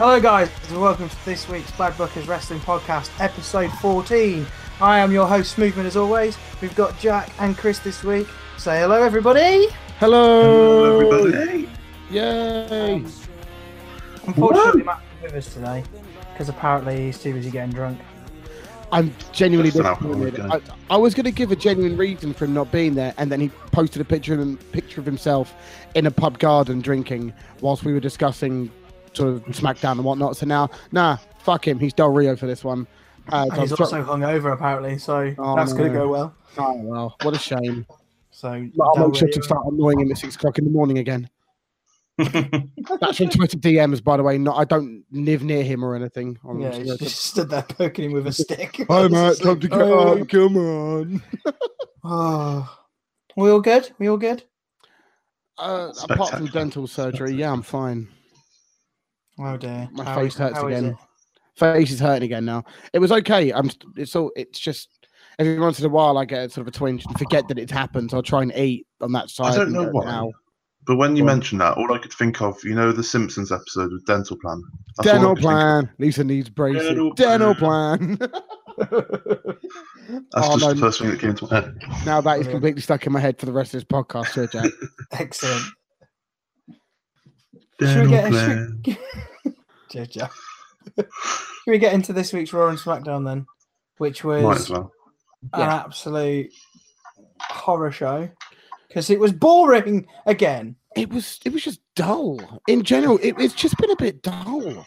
Hello, guys, and welcome to this week's Bad Bookers Wrestling Podcast, episode 14. I am your host, Smoothman, as always. We've got Jack and Chris this week. Say hello, everybody. Hello. Hello, everybody. Yay. Unfortunately, Matt's not with us today because apparently he's too busy getting drunk. I'm genuinely Just an alcoholic disappointed. I, I was going to give a genuine reason for him not being there, and then he posted a picture of him, picture of himself in a pub garden drinking whilst we were discussing sort of SmackDown and whatnot. So now, nah, fuck him. He's Del Rio for this one. Uh, And he's I'm try- also hungover, apparently, so Oh, that's going to go well. oh, well, what a shame. So I'll Del make sure to start annoying him at six o'clock in the morning again. That's from Twitter DMs, by the way. Not I don't live near him or anything. I'm Yeah, just gonna- just stood there poking him with a stick. Hi, It's Matt. Time to get "Oh." up. Come on. Oh. We all good? We all good? Uh, apart from dental surgery, yeah, I'm fine. Oh dear. My How face is- hurts again. Face is hurting again now. It was okay. I'm. It's all. It's just every once in a while I get a sort of a twinge and forget that it's happened. So I'll try and eat on that side. I don't know go, why. "Ow." But when you Go on. mentioned that, all I could think of, you know, the Simpsons episode with Dental Plan. That's Dental could think of. plan. Lisa needs braces. Dental Dental plan. That's Oh, just no. the first thing that came to my head. now that is Yeah. completely stuck in my head for the rest of this podcast, sir, Jack. Excellent. Should we Dental get Plan. should, Cheers, Jack. Should we get into this week's Raw and SmackDown then? Which was Might as well. an Yeah. absolute horror show. Because it was boring again. It was. It was just dull in general. It, it's just been a bit dull.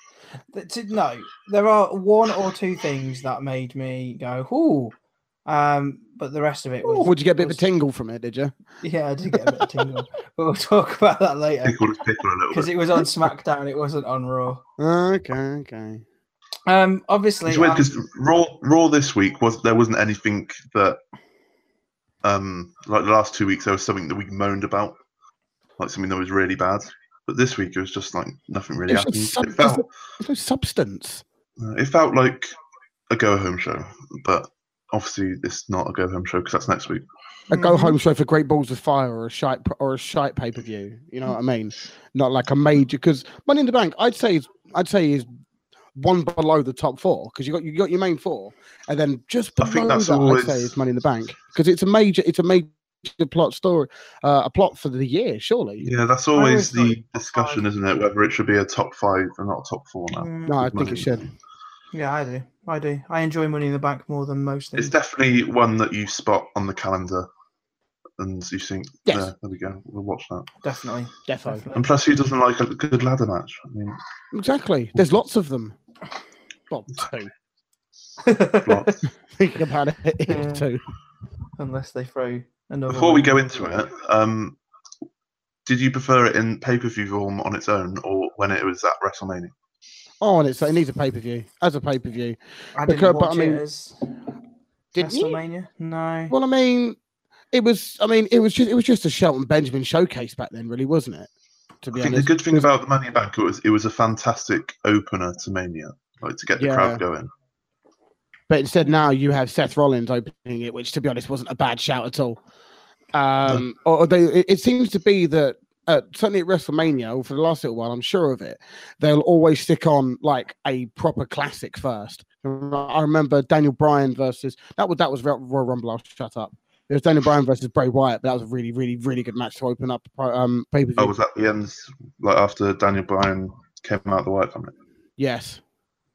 No, there are one or two things that made me go, ooh. Um, but the rest of it was. Would you get a bit of a tingle from it? Did you? Yeah, I did get a bit of tingle. but we'll talk about that later. Tickled his pickle a little Because it was on SmackDown, it wasn't on Raw. Okay. Okay. Um, obviously, It's weird um, because Raw, Raw this week was there wasn't anything that, um, like the last two weeks there was something that we moaned about, like something that was really bad. But this week it was just like nothing really It's happened. sub- It felt, There's no substance. uh, it felt like a go home show, but obviously it's not a go home show because that's next week. a go home show for Great Balls of Fire or a shite or a shite pay per view. You know what I mean? Not like a major because Money in the Bank. I'd say is I'd say is one below the top four because you got you got your main four and then just I below think that's that always- I'd say is Money in the Bank because it's a major it's a major plot story uh, a plot for the year surely. Yeah, that's always always the discussion, five. isn't it? Whether it should be a top five and not a top four now. Mm, No, I with think it Money. should. Yeah, I do. I do. I enjoy Money in the Bank more than most things. It's definitely one that you spot on the calendar, and you think, Yes. "Yeah, there we go, we'll watch that." Definitely. Defo. definitely. And plus, who doesn't like a good ladder match? I mean, Exactly. There's lots of them. Well, two. lots. Thinking about it, it's Yeah. two. Unless they throw another. Before we go into it, um, did you prefer it in pay per view form on its own, or when it was at WrestleMania? Oh, and it's it needs a pay per view as a pay per view. I didn't because- but I mean, it as Didn't you? WrestleMania. No. Well, I mean, it was. I mean, it was just. It was just a Shelton Benjamin showcase back then, really, wasn't it? To be I think honest, the good thing about the Money in Bank it was it was a fantastic opener to Mania, like to get the Yeah. crowd going. but instead now you have Seth Rollins opening it, which, to be honest, wasn't a bad shout at all. Um, or or they, it, it seems to be that uh, certainly at WrestleMania, or for the last little while, I'm sure of it. They'll always stick on like a proper classic first. I remember Daniel Bryan versus that was that was Royal Rumble. I'll shut up. It was Daniel Bryan versus Bray Wyatt, but that was a really, really, really good match to open up um, pay per view. Oh, was that the end? Like after Daniel Bryan came out of the Wyatt Family? Yes,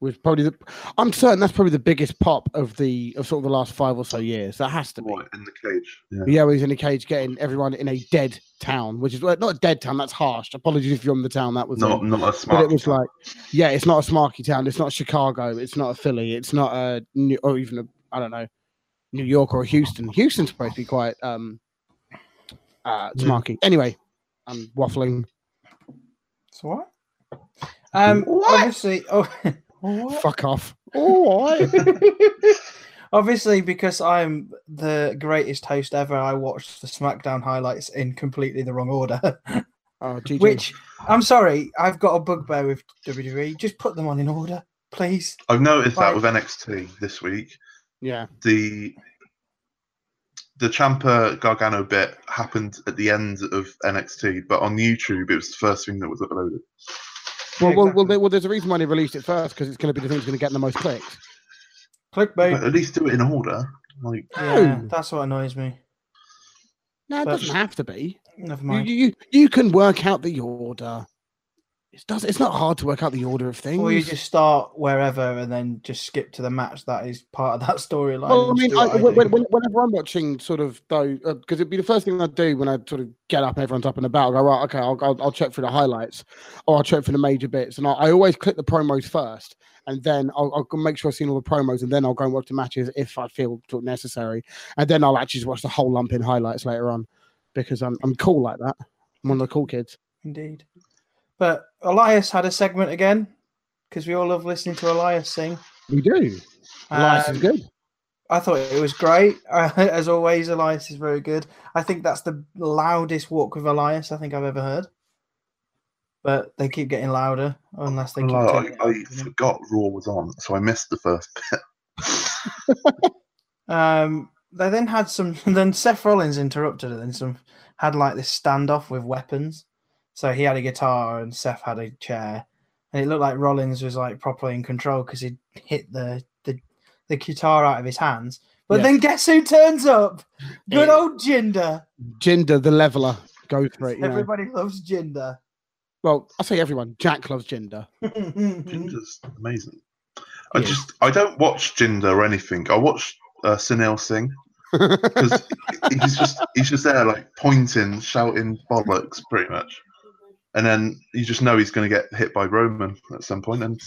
was probably the. I'm certain that's probably the biggest pop of the of sort of the last five or so years. That has to be. What in the cage? Yeah. Yeah, where he's in a cage getting everyone in a dead town, which is well, not a dead town. That's harsh. Apologies if you're in the town. That was Not in. not a smart. But it was like, yeah, it's not a Smarky town. It's not Chicago. It's not a Philly. It's not a New, or even a I don't know, New York or Houston. Houston's supposed to be quite um, uh, Yeah. Smarky. Anyway, I'm waffling. So what? Um. What? Obviously. Oh. what? Fuck off. All right. Obviously, because I'm the greatest host ever, I watched the SmackDown highlights in completely the wrong order. Oh, GG. Which I'm sorry, I've got a bugbear with WWE. Just put them on in order, please. I've noticed Like- that with NXT this week. Yeah. The the Ciampa Gargano bit happened at the end of NXT, but on YouTube it was the first thing that was uploaded. Well, well, well, exactly. there, well, there's a reason why they released it first because it's going to be the thing that's going to get the most clicks. But Clickbait. at least do it in order. Like Yeah, No. that's what annoys me. No, it But- doesn't have to be. Never You, mind. you, you can work out the order. It does. It's not hard to work out the order of things. Or you just start wherever and then just skip to the match that is part of that storyline. Well, I mean, do I, when, when, whenever I'm watching, sort of though, uh, because it'd be the first thing I do when I sort of get up and everyone's up and about. I go right, okay, I'll, I'll, I'll check for the highlights, or I'll check for the major bits, and I, I always click the promos first, and then I'll, I'll make sure I've seen all the promos, and then I'll go and watch the matches if I feel sort necessary, and then I'll actually just watch the whole lump in highlights later on, because I'm I'm cool like that. I'm one of the cool kids. Indeed. But Elias had a segment again because we all love listening to Elias sing. We do. Elias is Um, good. I thought it was great. As always, Elias is very good. I think that's the loudest walk with Elias I think I've ever heard. But they keep getting louder unless they keep. I, turning it I know. forgot Raw was on, so I missed the first bit. Um, they then had some. Then Seth Rollins interrupted it, and some had like this standoff with weapons. So he had a guitar and Seth had a chair, and it looked like Rollins was like properly in control because he hit the, the the guitar out of his hands. But Yeah. then guess who turns up? Good Eh. old Jinder. Jinder, the leveler, go for it. You know. Everybody loves Jinder. Well, I say everyone. Jack loves Jinder. Jinder's amazing. I He just I don't watch Jinder or anything. I watch uh, Sunil Singh because he's just he's just there like pointing, shouting bollocks, pretty much. And then you just know he's going to get hit by Roman at some point, and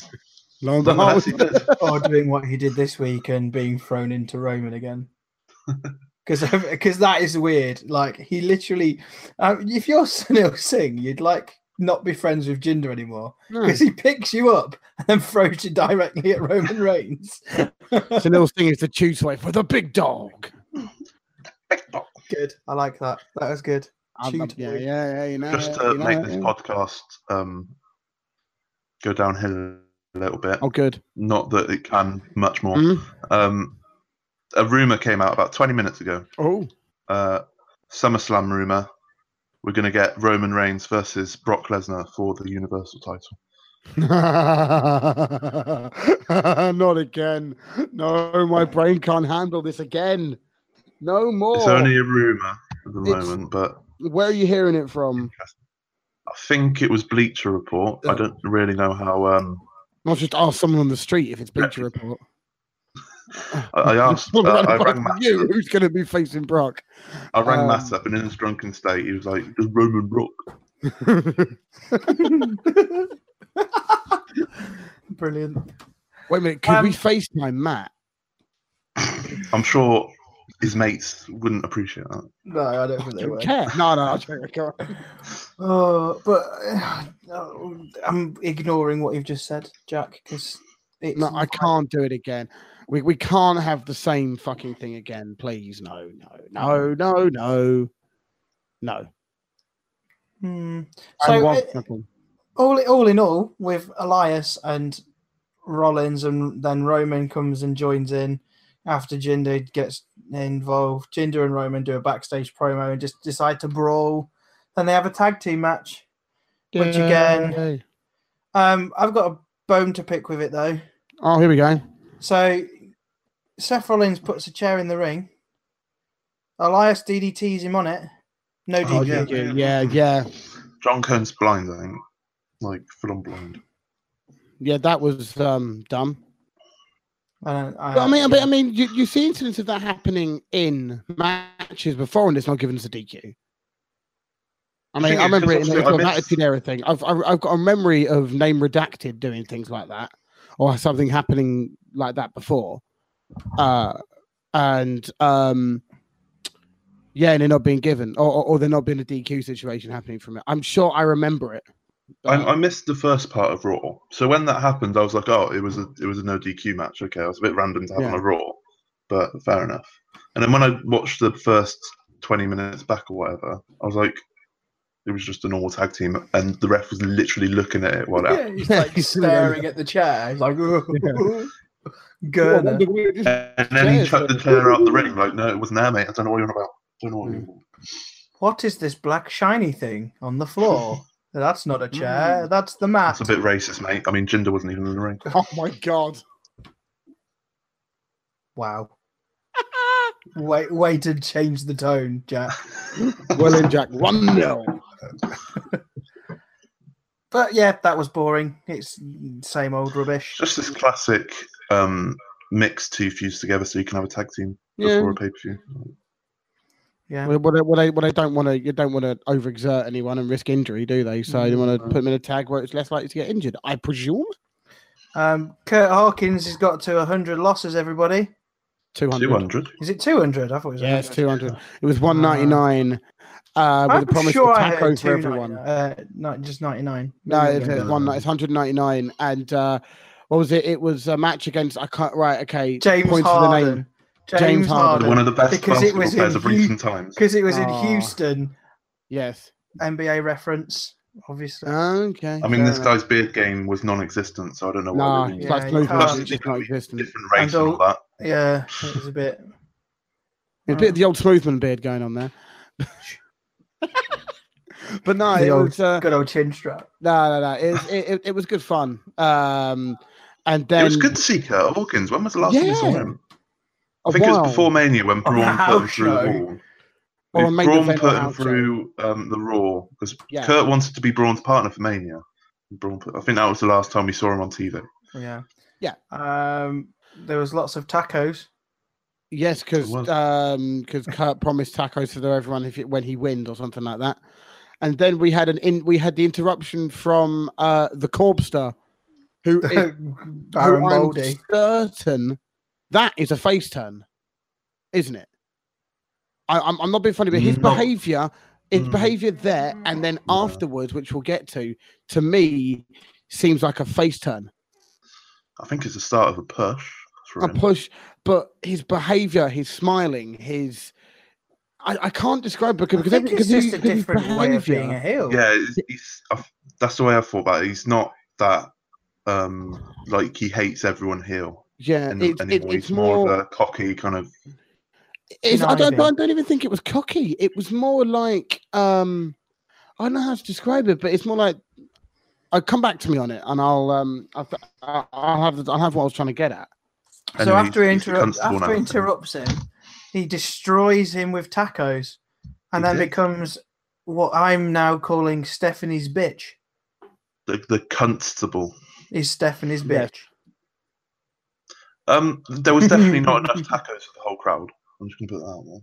Lo and nonetheless he behold. did. or doing what he did this week and being thrown into Roman again. Because because that is weird. Like he literally, um, if you're Sunil Singh, you'd like not be friends with Jinder anymore No. because he picks you up and throws you directly at Roman Reigns. Sunil Singh is the choose way for the big dog. good, I like that. That was good. I'm- I'm- yeah, yeah, yeah. You know, Just to you know, make this yeah. podcast um, go downhill a little bit. Oh, good. Not that it can much more. Mhm. Um, a rumor came out about 20 minutes ago. Oh, Uh, SummerSlam rumor. We're going to get Roman Reigns versus Brock Lesnar for the Universal title. not again. No, my brain can't handle this again. No more. It's only a rumor at the It's- moment, but Where are you hearing it from? I think it was Bleacher Report. I don't really know how. Um, Not just ask someone on the street if it's Bleacher Report. I, I asked. What uh, about I if rang it's Matt. you? Who's going to be facing Brock? I rang um, Matt up, and in his drunken state, he was like, "Does Roman Brock?" Brilliant. Wait a minute. Could we Um, FaceTime Matt? I'm sure his mates wouldn't appreciate that. No, I don't think they Don't were. care. No, no. I'll check it out. Oh, but uh, I'm ignoring what you've just said, Jack, because it's No, I can't do it again. We we can't have the same fucking thing again, please. No, no, no, no, no, no. Hmm. So, want uh, all all in all, with Elias and Rollins, and then Roman comes and joins in after Jinder gets involved. Jinder and Roman do a backstage promo and just decide to brawl. Then they have a tag team match. which again- Um, I've got a bone to pick with it though. Oh, here we go. So Seth Rollins puts a chair in the ring. Elias DDTs him on it. No Oh, DQ. yeah, yeah, yeah, John Cone's blind, I think, like full on blind. yeah. That was um dumb. I, don't- I, But I mean, I mean, yeah. I mean, you, you see incidents of that happening in matches before, and it's not given us a DQ. I mean, I remember it 'cause in the obviously I sort of missed- attitude era thing. I've, I've I've got a memory of name redacted doing things like that, or something happening like that before, uh, and um, yeah, and they're not being given, or, or, or there not being a DQ situation happening from it. I'm sure I remember it. I, I missed the first part of Raw, so when that happened, I was like, "Oh, it was a it was a no DQ match." Okay, I was a bit random to have on a Raw, but fair enough. And then when I watched the first twenty minutes back or whatever, I was like, "It was just a normal tag team," and the ref was literally looking at it while it Yeah, he's like staring at the chair. He's like, Yeah. Gurner. And then he chucked the chair out the ring, like, "No, it wasn't there, mate. I don't know what you're on about. don't know what Mm. you're on What is this black shiny thing on the floor? That's not a chair. That's the mat. That's a bit racist, mate. I mean, Jinder wasn't even in the ring. Oh my god. Wow. wait, way to change the tone, Jack. Well in Jack. One nil. But yeah, that was boring. It's same old rubbish. Just this classic um, mix two fused together so you can have a tag team Yeah. before a pay per view. Yeah. Well, well, they, well, they, well, they don't want to. You don't want to overexert anyone and risk injury, do they? So they want to put them in a tag where it's less likely to get injured. I presume. Um, Kurt Hawkins has got to 100 losses, everybody. Two hundred. 200. Is it 200? I thought it was Yes, 100. two hundred. It was one ninety nine. Uh, with I'm a promise sure of I heard tacos for everyone. Uh, not just 99. No, it's, it's one. It's one hundred ninety nine, and uh, what was it? It was a match against. I can't. Right. Okay. James points for the name. Harden. James James, Harden. Harden. One of the best Because it basketball was players in of Hu- recent times. Because it was in Aw. Houston, Yes. NBA reference, obviously. Okay. I mean, this enough. guy's beard game was non-existent, so I don't know what. Nah, really it's like you smooth can't- motion, it's not existent. different race And and all all- that. Yeah, it was a bit. A bit of the old Smoothman beard going on there. but no, The it old- was uh, Good old chin strap. no, no, no. It, it, it, it was good fun. Um, and then it was good to see Kurt Hawkins. When was the last time you saw him? I a think it was before Mania when Braun put him house through the show. wall. Or a Braun put him house through um, the Raw because Yeah. Kurt wanted to be Braun's partner for Mania. Braun put, I think that was the last time we saw him on TV. Yeah. Yeah. Um, there was lots of tacos. Yes, because was. um, because Kurt promised tacos for everyone if it, when he wins or something like that. And then we had an in we had the interruption from uh the Corbster, who is Baron who I'm certain that is a face turn, isn't it? I, I'm, I'm not being funny, but his No. behavior, his Mm. behavior there, and then No. afterwards, which we'll get to, to me seems like a face turn, I think it's the start of a push. A him. push. But his behavior, his smiling, his I, I can't describe it I because think every- it's because just a his- his different way of being a heel. Yeah, it's, he's, that's the way I thought about it. He's not that um like he hates everyone heel Yeah, in, it's, it, anymore. it's more, more. of a cocky kind of. It's, I, don't, I don't even think it was cocky. It was more like um, I don't know how to describe it, but it's more like I'll come back to me on it, and I'll um, I'll, I'll I'll have the, I'll have what I was trying to get at. So after he he's- he's a interrupts, after he interrupts him, he destroys him with tacos, and He then did. becomes what I'm now calling Stephanie's bitch. the, the constable. Is Stephanie's Yes. bitch? Um, there was definitely not enough tacos for the whole crowd. I'm just gonna put that out there.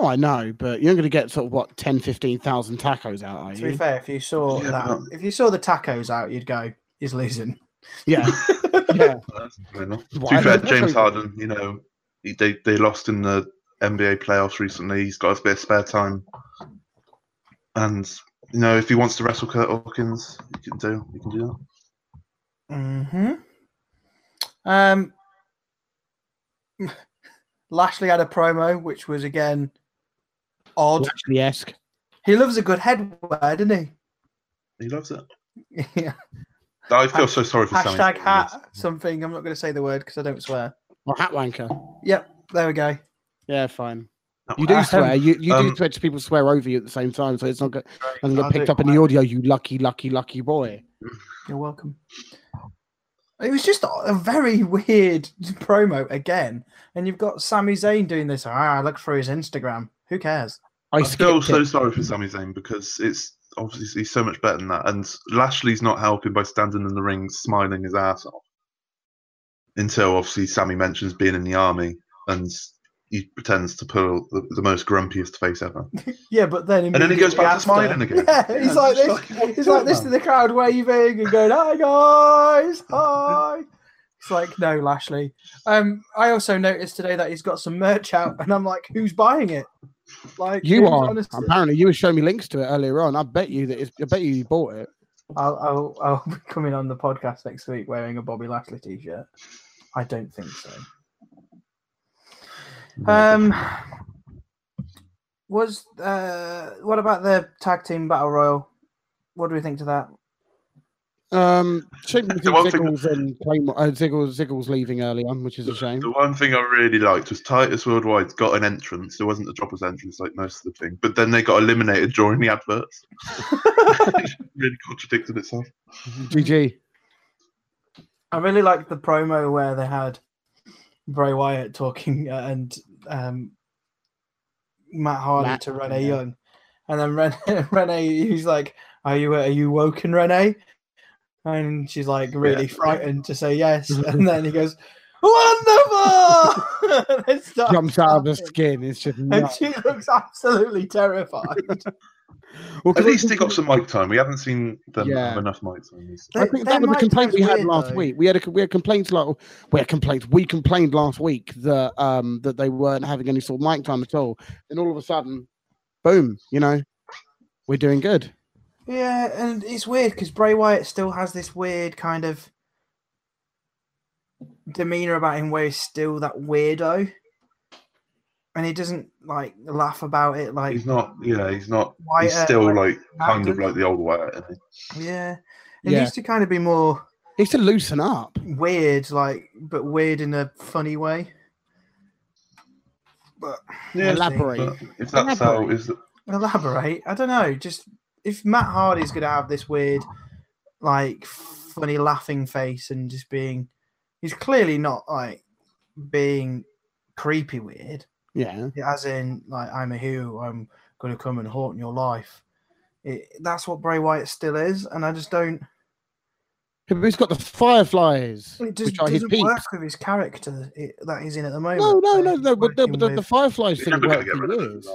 Oh, I know, but you're going to get sort of what 10, 15,000 tacos out, are To be fair, if you saw Yeah, that, but- if you saw the tacos out, you'd go, "He's losing." Yeah, yeah. That's fair To be fair, James Harden, you know, he, they they lost in the NBA playoffs recently. He's got a bit of spare time, and you know, if he wants to wrestle Kurt Hawkins, he can do. He can do that. hmm Um, Lashley had a promo, which was again odd. Actually, esque. He loves a good headwear, doesn't He He loves it. yeah. I feel so sorry for Sami. Hashtag Zayn. hat something. I'm not going to say the word because I don't swear. Or hat wanker. Yep, there we go. Yeah, fine. You do Um, swear. You you do um, expect people swear over you at the same time, so it's not going to get picked up in the audio. You lucky, lucky, lucky boy. You're welcome. It was just a very weird promo again, and you've got Sami Zayn doing this. Ah, look through his Instagram. Who cares? I I feel so it. sorry for Sami Zayn because it's obviously so much better than that, and Lashley's not helping by standing in the ring smiling his ass off. Until obviously Sami mentions being in the army, and he pretends to pull the, the most grumpiest face ever. Yeah, but then And then he goes immediately back to smiling again. Yeah, he's like just this. like, what he's you like doing, this to the crowd, waving and going, "Hi guys, hi." It's like no, Lashley. Um, I also noticed today that he's got some merch out, and I'm like, who's buying it? Like You are honestly- apparently you were showing me links to it earlier on. I bet you that it's, I bet you you bought it. I'll, I'll I'll be coming on the podcast next week wearing a Bobby Lashley t-shirt. I don't think so. Um, was uh, what about the tag team battle royal? What do we think to that? Um, shame to The one thing- Ziggles and Claymore, uh, Ziggles, Ziggles leaving early on, which is a shame. The one thing I really liked was Titus Worldwide got an entrance. There wasn't a droppers entrance like most of the thing, but then they got eliminated during the adverts. really contradicted itself. GG. I really liked the promo where they had Bray Wyatt talking uh, and um, Matt Hardy Matt, to Renee yeah. Young, and then Renee, Renee, he's like, "Are you are you woken, Renee?" And she's like really Yeah. frightened to say yes, and then he goes, "Wonderful!" And then starts Jumps out of the skin. It's just and she looks absolutely terrified. Well, 'cause At least think- they got some mic time. We haven't seen them Yeah. have enough mic time. I think that was the complaint we had weird, last though. week. We had a, we had complaints like we had complaints. We complained last week that um that they weren't having any sort of mic time at all. Then all of a sudden, boom! You know, we're doing good. Yeah, and it's weird because Bray Wyatt still has this weird kind of demeanor about him where he's still that weirdo. And he doesn't like laugh about it like He's not. Yeah, he's not. Wyatt. He's still like, like kind of like the old Wyatt. Yeah. He Yeah. used to kind of be more He's to loosen up. weird, like but weird in a funny way. But Yeah, Elaborate. but if that's how Elaborate. is that elaborate. I don't know. Just if Matt Hardy's gonna have this weird, like funny laughing face and just being, he's clearly not like being creepy weird. Yeah, As in, like I'm a hero. I'm gonna come and haunt your life. It, that's what Bray Wyatt still is, and I just don't. but he's got the fireflies, It just which are his doesn't peeps. work with his character it, that he's in at the moment. No, no, where no, he's no. But, the, working but the, the fireflies thing never worked for rid of it. years.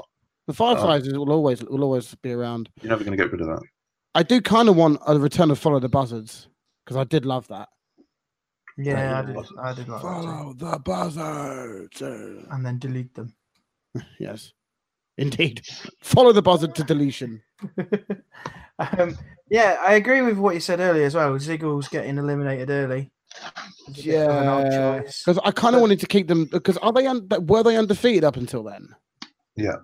The fireflies will always will always be around. You're never going to get rid of that. I do kind of want a return of Follow the Buzzards because I did love that. yeah, I did. I did like that. too. the Buzzards. And then delete them. Yes, indeed. Follow the buzzard to deletion. um, yeah, I agree with what you said earlier as well. Ziggles getting eliminated early. It's a bit of an odd Yeah, because I kind of wanted to keep them. Because are they un- were they undefeated up until then? Yeah.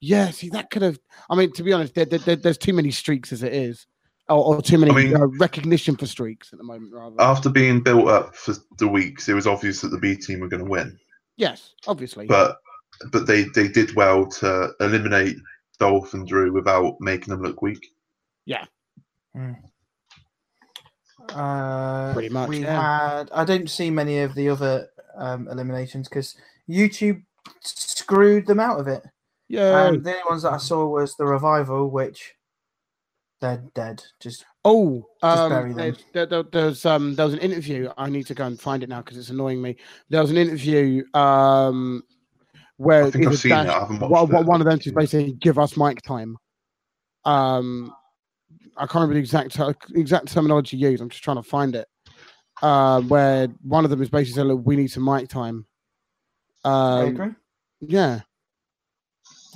Yeah. See, that could have. I mean, to be honest, there, there- there- there's too many streaks as it is, or, or too many mean- uh, recognition for streaks at the moment. Rather. After being built up for the weeks, it was obvious that the B team were going to win. yes, obviously. But but they they did well to eliminate Dolph and Drew without making them look weak. Uh, Pretty much, We yeah. had. I don't see many of the other um, eliminations because YouTube screwed them out of it. yeah. And the only ones that I saw was the revival, which they're dead. Just Oh, Just bury um, them. there, there, there- there's um, there was an interview. I need to go and find it now because it's annoying me. There was an interview um, where I think I've either seen it. Dash- I haven't one, one- it. one of them just basically give us mic time. Um, I can't remember the exact exact terminology used. I'm just trying to find it. Uh, where one of them is basically saying, "Look, we need some mic time." I Um, agree. yeah,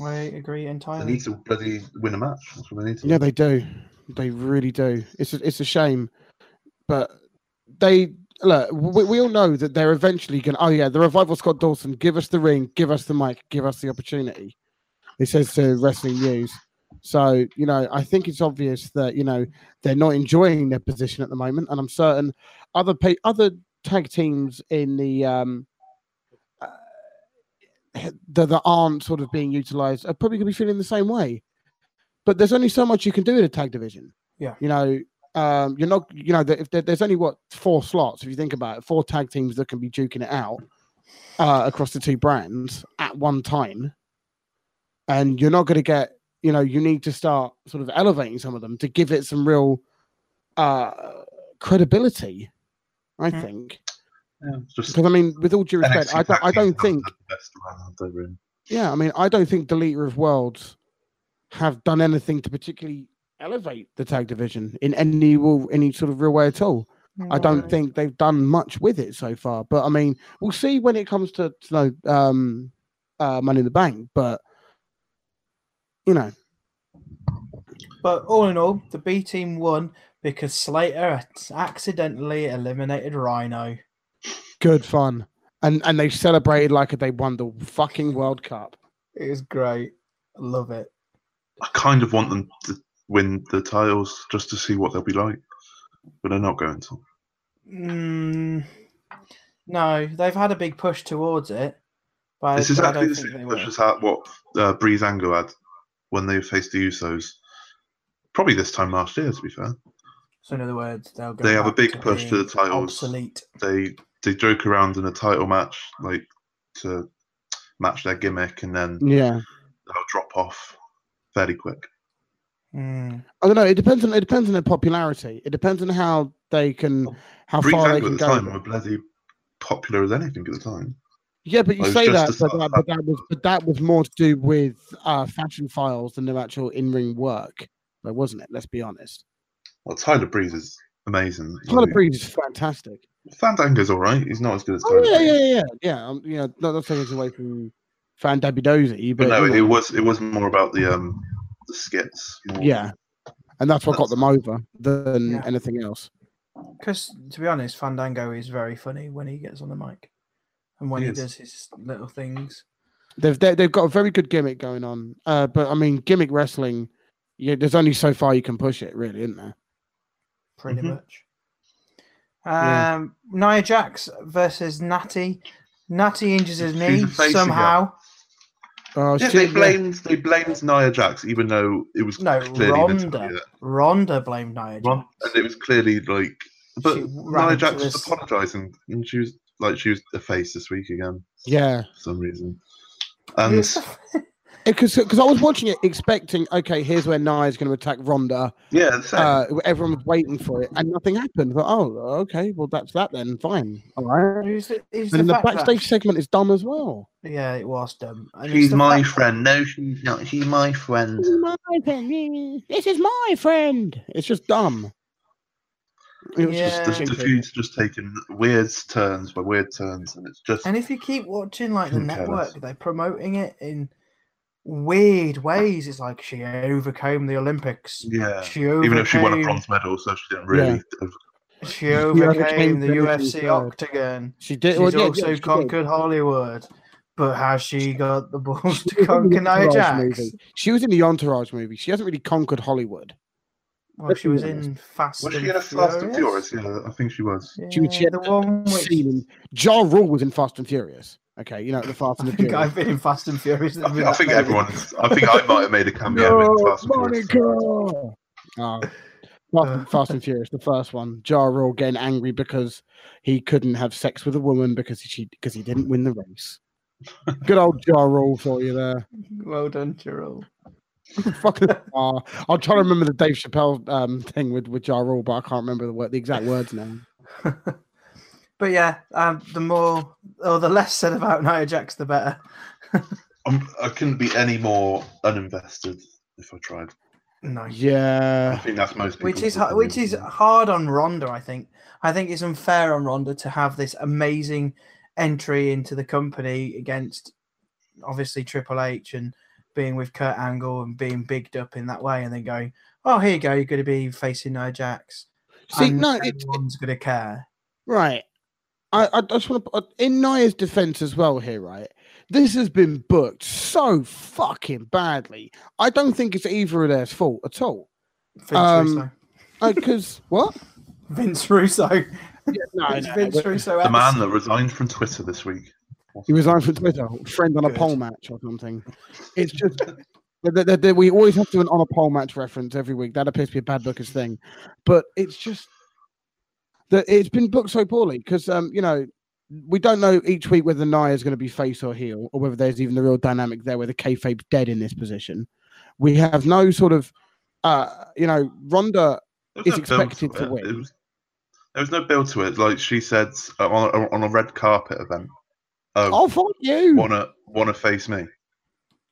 I agree entirely. They need to bloody win a match. That's what they need to. Yeah, do. they do. They really do. It's a, it's a shame, but they look. We, we all know that they're eventually going. to Oh yeah, the revival Scott Dawson. Give us the ring. Give us the mic. Give us the opportunity. He says to Wrestling News. So you know, I think it's obvious that you know they're not enjoying their position at the moment, and I'm certain other pa- other tag teams in the um uh, that, that aren't sort of being utilized are probably going to be feeling the same way but there's only so much you can do in a tag division. Yeah. You know, um, you're not, you know, that if there's only what four slots, if you think about it, four tag teams that can be duking it out uh, across the two brands at one time. And you're not going to get, you know, you need to start sort of elevating some of them to give it some real uh, credibility, I Mhm. think. Yeah, just Because, I mean, with all due respect, NXT I don't, I don't think have the best around, they really. yeah, I mean, I don't think the leader of worlds have done anything to particularly elevate the tag division in any any sort of real way at all. I don't think they've done much with it so far. But I mean, we'll see when it comes to you know, um, uh, Money in the Bank. But you know, But all in all, the B team won because Slater accidentally eliminated Rhino. good fun, and and they celebrated like they won the fucking World Cup. It was great. I love it. I kind of want them to win the titles just to see what they'll be like. but they're not going to. Mm, no, they've had a big push towards it, but It's I exactly the they same will. push as how, what uh, Breezango had when they faced the Usos. Probably this time last year, to be fair. So in other words, they'll go. They have a big to push to the titles. Obsolete. They they joke around in a title match, like to match their gimmick, and then Yeah. they'll drop off fairly quick. Mm. I don't know. It depends on it depends on their popularity. It depends on how they can how Breeze far they Angle can at the go. time with were it. bloody popular as anything at the time. Yeah, but you It was say that, but that, but that was but that was more to do with uh, fashion files than their actual in ring work, though, wasn't it? Let's be honest. Well, Tyler Breeze is amazing. Tyler Like, Breeze is fantastic. Fandango's all right. He's not as good as Oh Tyler yeah, Breeze. yeah, yeah, yeah. Um, you know, not, not taking us away from Fan Dabidozi, but But no, you it was it was more about the um the skits. more. yeah, and that's what got them over than Yeah. anything else. Because to be honest, Fandango is very funny when he gets on the mic, and when He he, does his little things. They've they, they've got a very good gimmick going on, uh, but I mean, gimmick wrestling, yeah, there's only so far you can push it, really, isn't there? pretty Mhm. much. Yeah. Um, Nia Jax versus Natty. Natty injures his knee a face somehow. Oh, Yeah, shit, they yeah. blamed they blamed Nia Jax, even though it was No, clearly Ronda. Natalia. Ronda blamed Nia Ron- Jax. and it was clearly like, but She Nia into Jax was this- apologising, and she was like she was a face this week again yeah. for some reason. And It's- Because because I was watching it expecting, okay, here's where Nia's going to attack Ronda. yeah, the. Uh, everyone was waiting for it, and nothing happened. But oh, okay, well that's that then. Fine, all right. Who's the, who's And then the fact that- backstage segment is dumb as well. Yeah, it was dumb. And she's my fact- friend. No, she's not. She's my friend. my friend. This is my friend. It's just dumb. It was Yeah. Just the feud's just taking weird turns by weird turns, and it's just And if you keep watching like the Who cares? network, they're promoting it in weird ways. It's like she overcame the Olympics. yeah. She overcame, Even if she won a bronze medal, so she didn't really. She overcame overcame the the UFC third. octagon. she did. She's well, yeah, also yeah, she did. conquered Hollywood. But has she got the balls to was in conquer the Nia Jax? movie. She was in the Entourage movie. She hasn't really conquered Hollywood. Well, she was in Fast Was and she in a Fast and Furious? Yeah, I think she was. She was- she had the one which in, Ja Rule was in Fast and Furious. Okay, you know the Fast and the Furious. I've been in Fast and Furious. I think, I think everyone. I think I might have made a cameo in Fast and Furious. Oh, Fast, and- Fast and Furious, the first one. Ja Rule getting angry because he couldn't have sex with a woman because she because he didn't win the race. Good old Ja Rule for you there. Well done, Cheryl. Fucking. Uh, I'll try to remember the Dave Chappelle um, thing with with Ja Rule, but I can't remember the word, the exact words now. but yeah, um, the more or the less said about Nia Jax, the better. I'm, I couldn't be any more uninvested if I tried. No. Yeah. I think that's most. which is ha- which is hard on Ronda. I think. I think it's unfair on Ronda to have this amazing entry into the company against obviously Triple H and being with Kurt Angle and being bigged up in that way, and then going, "Oh, here you go, you're going to be facing Nia Jax." see, and no, no it, one's going to care. Right. I, I just want to, in Nia's defense as well here, right? This has been booked so fucking badly. I don't think it's either of their fault at all. Vince Um, Russo. Because what? Vince Russo. No, It's no, Vince but Russo. the man that resigned from Twitter this week. he resigned from Twitter. Friend on a Good. pole match or something. It's just that- that- that we always have to do an on a pole match reference every week. That appears to be a bad booker's thing, but it's just that it's been booked so poorly because um you know we don't know each week whether Nia is going to be face or heel, or whether there's even the real dynamic there where the kayfabe's dead in this position. We have no sort of, uh, you know, Ronda. is no expected to it. win. Was, there was no build to it. Like she said uh, on, on a red carpet event. Oh, Oh, fuck you! wanna wanna face me?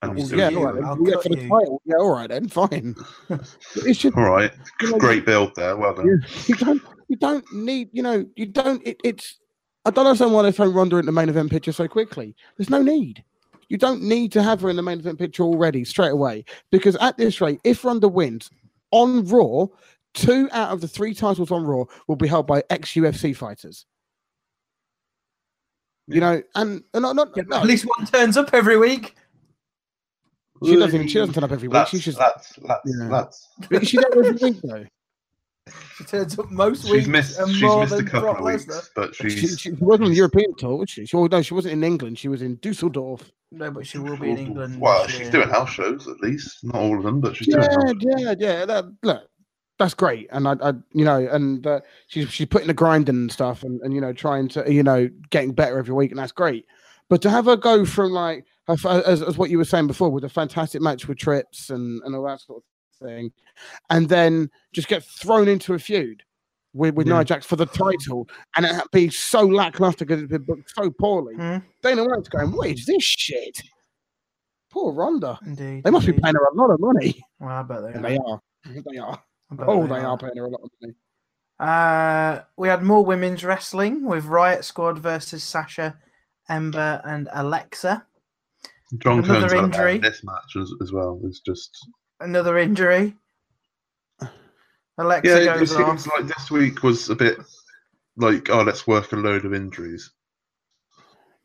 And Well, yeah, all right, then. I'll Yeah, cut for the you. title. Yeah, all right then, fine. it's just All right, You know, great build there. Well done. Yeah. you don't you don't need you know you don't it, it's I don't understand why they're throwing Ronda in the main event picture so quickly. There's no need. You don't need to have her in the main event picture already straight away because at this rate, if Ronda wins on Raw, two out of the three titles on Raw will be held by ex UFC fighters. You know, and, and not, not Yeah, no, At least one turns up every week. she doesn't even she doesn't turn up every week. That's She's just that's that's Yeah. that's. is she there every week though. She turns up most She's weeks missed. and She's more missed a couple Brock of Lesnar. weeks, but She, she's she wasn't on the European tour, was she? she well, no, she wasn't in England. She was in Dusseldorf. No, but she will be in England. Well, this she's year. doing house shows at least. Not all of them, but she's doing Yeah, house yeah, yeah. That, look, that's great, and I, I you know, and uh, she's she's putting the grind in and stuff, and, and you know, trying to you know, getting better every week, and that's great. But to have her go from like her, as, as what you were saying before, with a fantastic match with Trips and and all that sort of thing, and then just get thrown into a feud with, with Yeah. Nia Jax for the title, and it be so lackluster because it's been booked so poorly. Hmm, Dana White's going, what is this shit? Poor Ronda. indeed. They must be paying her a lot of money. Well, I bet they And are. they are. They are. Oh, they are paying her a lot of money. Uh, we had more women's wrestling with Riot Squad versus Sasha, Ember, and Alexa. John Another Cone's injury. this match as, as well. It's just Another injury. Alexa yeah. It, it goes seems off. like this week was a bit like oh, let's work a load of injuries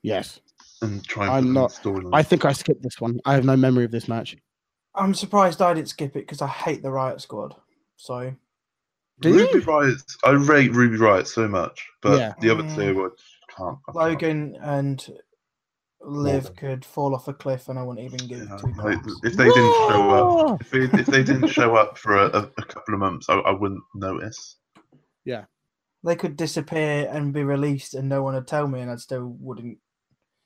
Yes. and try and I'm put them in not- I think I skipped this one. I have no memory of this match. I'm surprised I didn't skip it because I hate the Riot Squad. So Do Ruby you? Riot, I rate Ruby Riot so much, but Yeah. the other Mm. two I can't. I can't. Logan and Liv Morgan. could fall off a cliff, and I wouldn't even give Yeah, two like, if they didn't show up, if they, if they didn't show up for a, a, a couple of months, I, I wouldn't notice. Yeah, they could disappear and be released, and no one would tell me, and I still wouldn't.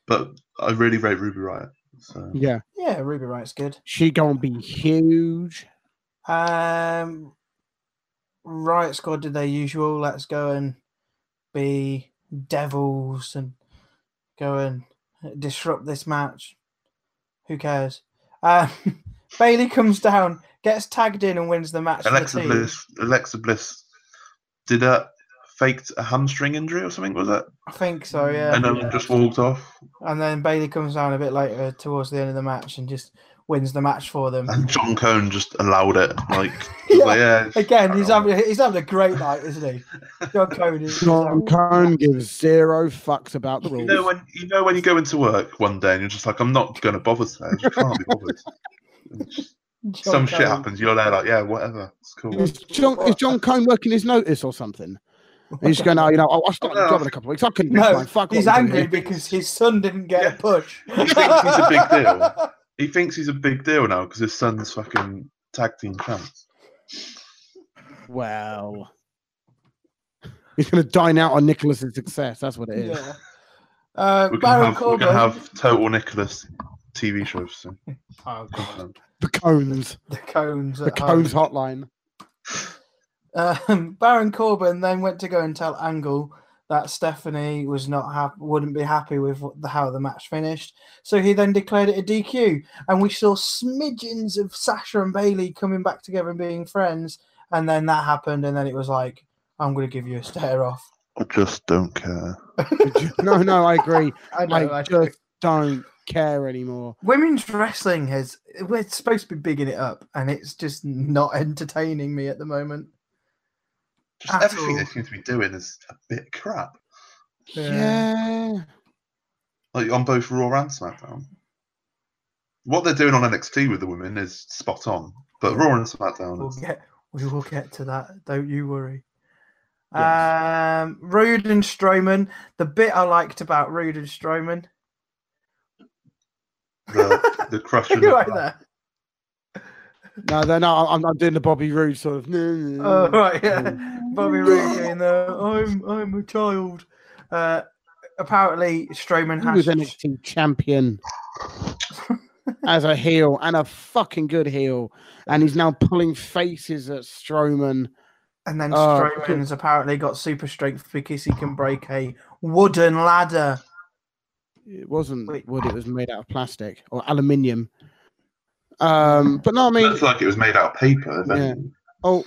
But I really rate Ruby Riot. So Yeah. Yeah, Ruby Riot's good. She gonna be huge. Um, Riot Squad did their usual. Let's go and be devils and go and disrupt this match. Who cares? Um, Bayley comes down, gets tagged in, and wins the match. for the Alexa. Bliss, Alexa Bliss, did a faked a hamstring injury or something? Was it? I think so, yeah. and then Yeah. just walked off. And then Bayley comes down a bit later towards the end of the match and just wins the match for them. And John Cone just allowed it. Like, just like, yeah. Again, he's having he's having a great night, isn't he? John Cody. is- John Cone gives zero fucks about the rules. You rules. know when you know when you go into work one day and you're just like, I'm not going to bother today. I just can't be bothered. John Some shit happens. You're there like, yeah, whatever. It's cool. Is John, is John Cone working his notice or something? He's going, oh, you know, I'll, I'll start the job in a couple of weeks. I couldn't do No, mine. Fuck he's angry because his son didn't get Yeah. a push. He thinks he's a big deal. He thinks he's a big deal now because his son's fucking tag team champs. Well, he's going to dine out on Nicholas's success. That's what it is. Yeah. Uh, We're gonna, have, Corbin. gonna have Total Nicholas TV shows soon. Oh, God. The cones, The cones. the at cones home. hotline. Um, Baron Corbin then went to go and tell Angle that Stephanie was not happy, wouldn't be happy with the, how the match finished. So he then declared it a DQ, and we saw smidgens of Sasha and Bayley coming back together and being friends. And then that happened, and then it was like, "I'm going to give you a stare off." I just don't care. no, no, I agree. I know. I I just don't care anymore. Women's wrestling has we're supposed to be bigging it up, and it's just not entertaining me at the moment. Just At everything all. they seem to be doing is a bit crap. Yeah. Like on both Raw and SmackDown. What they're doing on NXT with the women is spot on, but Raw and SmackDown We'll is get we will get to that. Don't you worry. Yes. Um, Roode and Strowman. The bit I liked about Roode and Strowman. the, the crushing. You're right there. No, no, no. I'm, I'm doing the Bobby Roode sort of. Oh right, yeah. Bobby Roode doing the I'm I'm a child. Uh, apparently Strowman He was has NXT champion as a heel and a fucking good heel, and he's now pulling faces at Strowman. and then Oh, Strowman's apparently got super strength because he can break a wooden ladder. It wasn't Wait. wood; it was made out of plastic or aluminium. Um, but no, I mean, Looks like it was made out of paper. if Yeah. oh,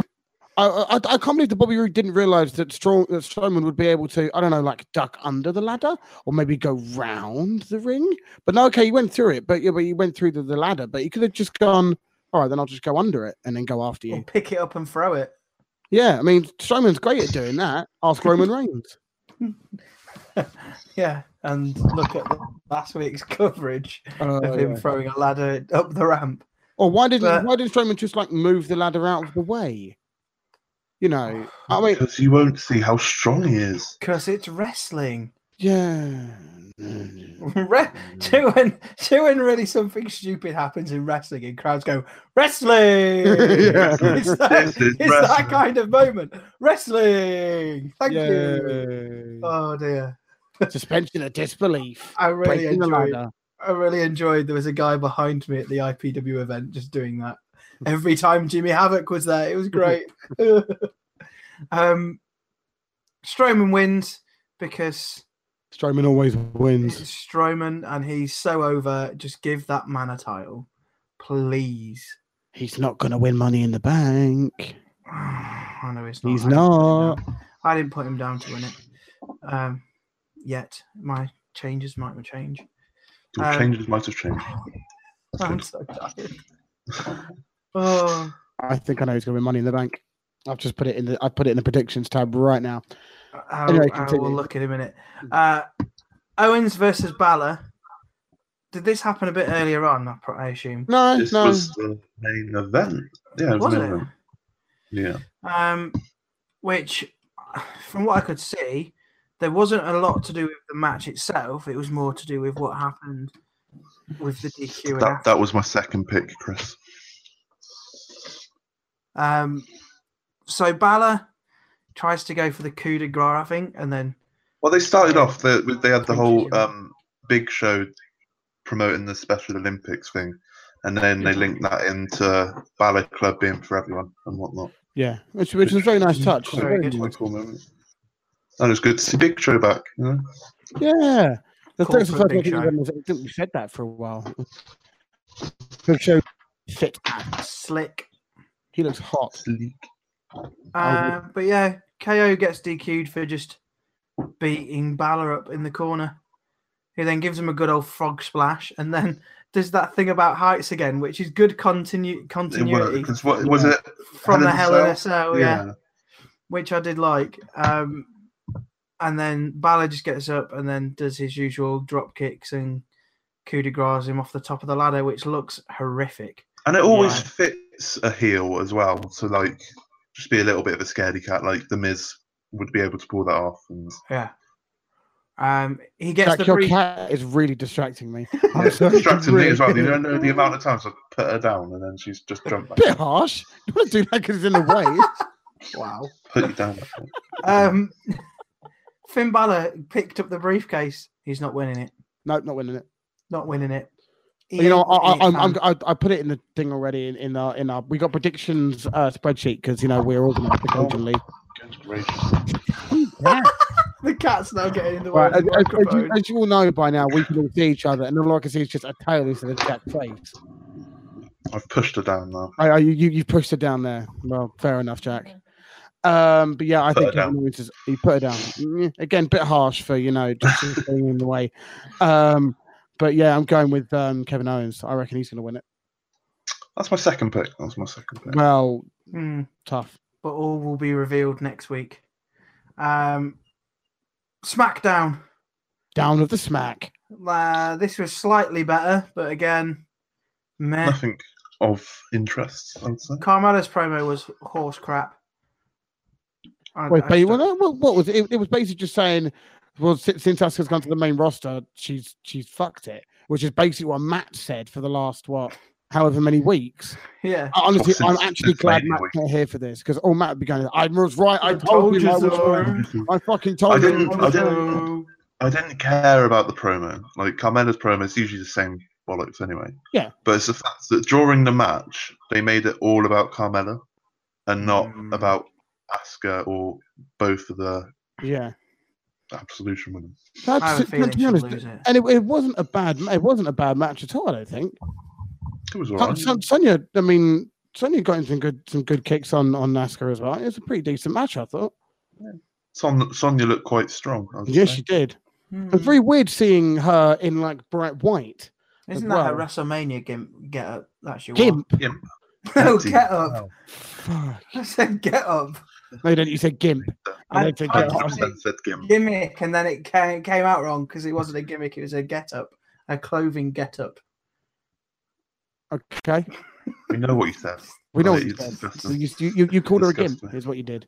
I, I, I can't believe that Bobby Roode didn't realize that, Stro- that Strowman would be able to, I don't know, like duck under the ladder or maybe go round the ring. But no, okay, he went through it, but yeah, but he went through the, the ladder, but he could have just gone, all right, then I'll just go under it and then go after Or you. pick it up and throw it. Yeah, I mean, Strowman's great at doing that. Ask Roman Reigns. Yeah, and look at the last week's coverage Uh, of him yeah. throwing a ladder up the ramp. Or why didn't But- why didn't Strowman just like move the ladder out of the way? You know, oh, I mean, because you won't see how strong he is. Because it's wrestling. yeah. Re- to when to when really something stupid happens in wrestling and crowds go wrestling. Yeah. It's, that, This is it's that kind of moment. Wrestling. Thank you. Oh dear. Suspension of disbelief. I really Breaking enjoyed. I really enjoyed. There was a guy behind me at the IPW event just doing that every time Jimmy Havoc was there. It was great. um, Strowman wins because Strowman always it's wins. Strowman and he's so over. Just give that man a title, please. He's not going to win Money in the Bank. I know he's not. He's I didn't put him not. down. I didn't put him down to win it. Um, yet my changes might change. The Um, changes might have changed. I'm so tired. Oh, I think I know who's going to win Money in the Bank. I've just put it in the. I put it in the predictions tab right now. I, Anyway, I will look in a minute. Uh, Owens versus Balor. Did this happen a bit earlier on? I pro- I assume. No, This no. was the main event. Yeah, it was, Was it? event. Yeah. Um, which, from what I could see, there wasn't a lot to do with the match itself. It was more to do with what happened with the DQ. That that was my second pick, Chris. Um, so Balor tries to go for the coup de grace, I think, and then Well, they started off. They, they had the whole um, big show promoting the Special Olympics thing, and then they linked that into Balor Club being for everyone and whatnot. Yeah, which which was a very nice touch. Quite- Very good. quite cool moment. And it was good to see Big Show back. You know? Yeah. The Call thing is, the first show. I think we said that for a while. Big show fit. slick. He looks hot. Sleek. Uh, but yeah, KO gets DQ'd for just beating Balor up in the corner. He then gives him a good old frog splash, and then does that thing about heights again, which is good continu- continuity Because what was it? from the Hell in a Cell, yeah. which I did like. Um, and then Balor just gets up and then does his usual drop kicks and coup de grace him off the top of the ladder, which looks horrific. And it always Yeah. fits a heel as well. So like, just be a little bit of a scaredy cat. Like the Miz would be able to pull that off. And Yeah. Um, he gets Jack, the your brief. cat is really distracting me. yeah, it's distracting me as well. You don't know the amount of times I've put her down and then she's just jumped back. Bit harsh. You want to do that because it's in the way. Wow. Put you down. Um, Finn Balor picked up the briefcase. He's not winning it. No, not winning it. Not winning it. He you know, I, winning I, I'm, I'm. I, I put it in the thing already in, in our in our. We got predictions uh, spreadsheet because you know we're organised occasionally. Good gracious. the cat's now getting in the way Right, of as, the as- as you, as you all know by now, we can all see each other, and all I can see is just a tail instead of Jack's face. I've pushed her down now. I, I, you, you you pushed her down there. Well, fair enough, Jack. Um, but yeah, I Put think her down. Kevin is, he put it down Mm, again. Bit harsh for you know just sort of getting in the way. Um, but yeah, I'm going with um, Kevin Owens. I reckon he's going to win it. That's my second pick. That's my second pick. Well, Hmm. tough. but all will be revealed next week. Um, SmackDown. Down with the smack. Uh, this was slightly better, but again, meh. Nothing of interest, I'd say. Carmella's promo was horse crap. I- Wait, I but just well, don't- no, what, what was it? It was basically just saying, well, since, since Asuka's gone to the main roster, she's she's fucked it, which is basically what Matt said for the last what, however many weeks. yeah. Honestly, Well, I'm actually glad maybe Matt's week. not here for this because all Matt would be going, I was right. I, I told, told you you I so." I fucking told I you. didn't- was I right." didn't- I didn't care about the promo. Like Carmella's promo is usually the same bollocks anyway. Yeah. But it's the fact that during the match they made it all about Carmella and not Mm. about Asuka or both of the Yeah, Absolution winners. that's I have a to, be honest, lose it. and it, it wasn't a bad. It wasn't a bad match at all. I don't think. It was Son- alright. Son- Sonya, I mean, Sonya got in some good some good kicks on on Asuka as well. It was a pretty decent match, I thought. Son- Sonya looked quite strong. Yes, say. she did. Hmm. It's very weird seeing her in like bright white. Isn't as that her well. WrestleMania gimp get up? That's your Gimp. Gimp. No, get up. Fuck. I said get up. No, you don't. You said gimp. I, I don't think I get thought up. it 100% said Gimp. gimmick, and then it came, came out wrong because it wasn't a gimmick; it was a get up, a clothing get up. Okay. We know what you said. We know Right, what you said. disgusting. You, you, you, you called her again. Disgusting. Is what you did.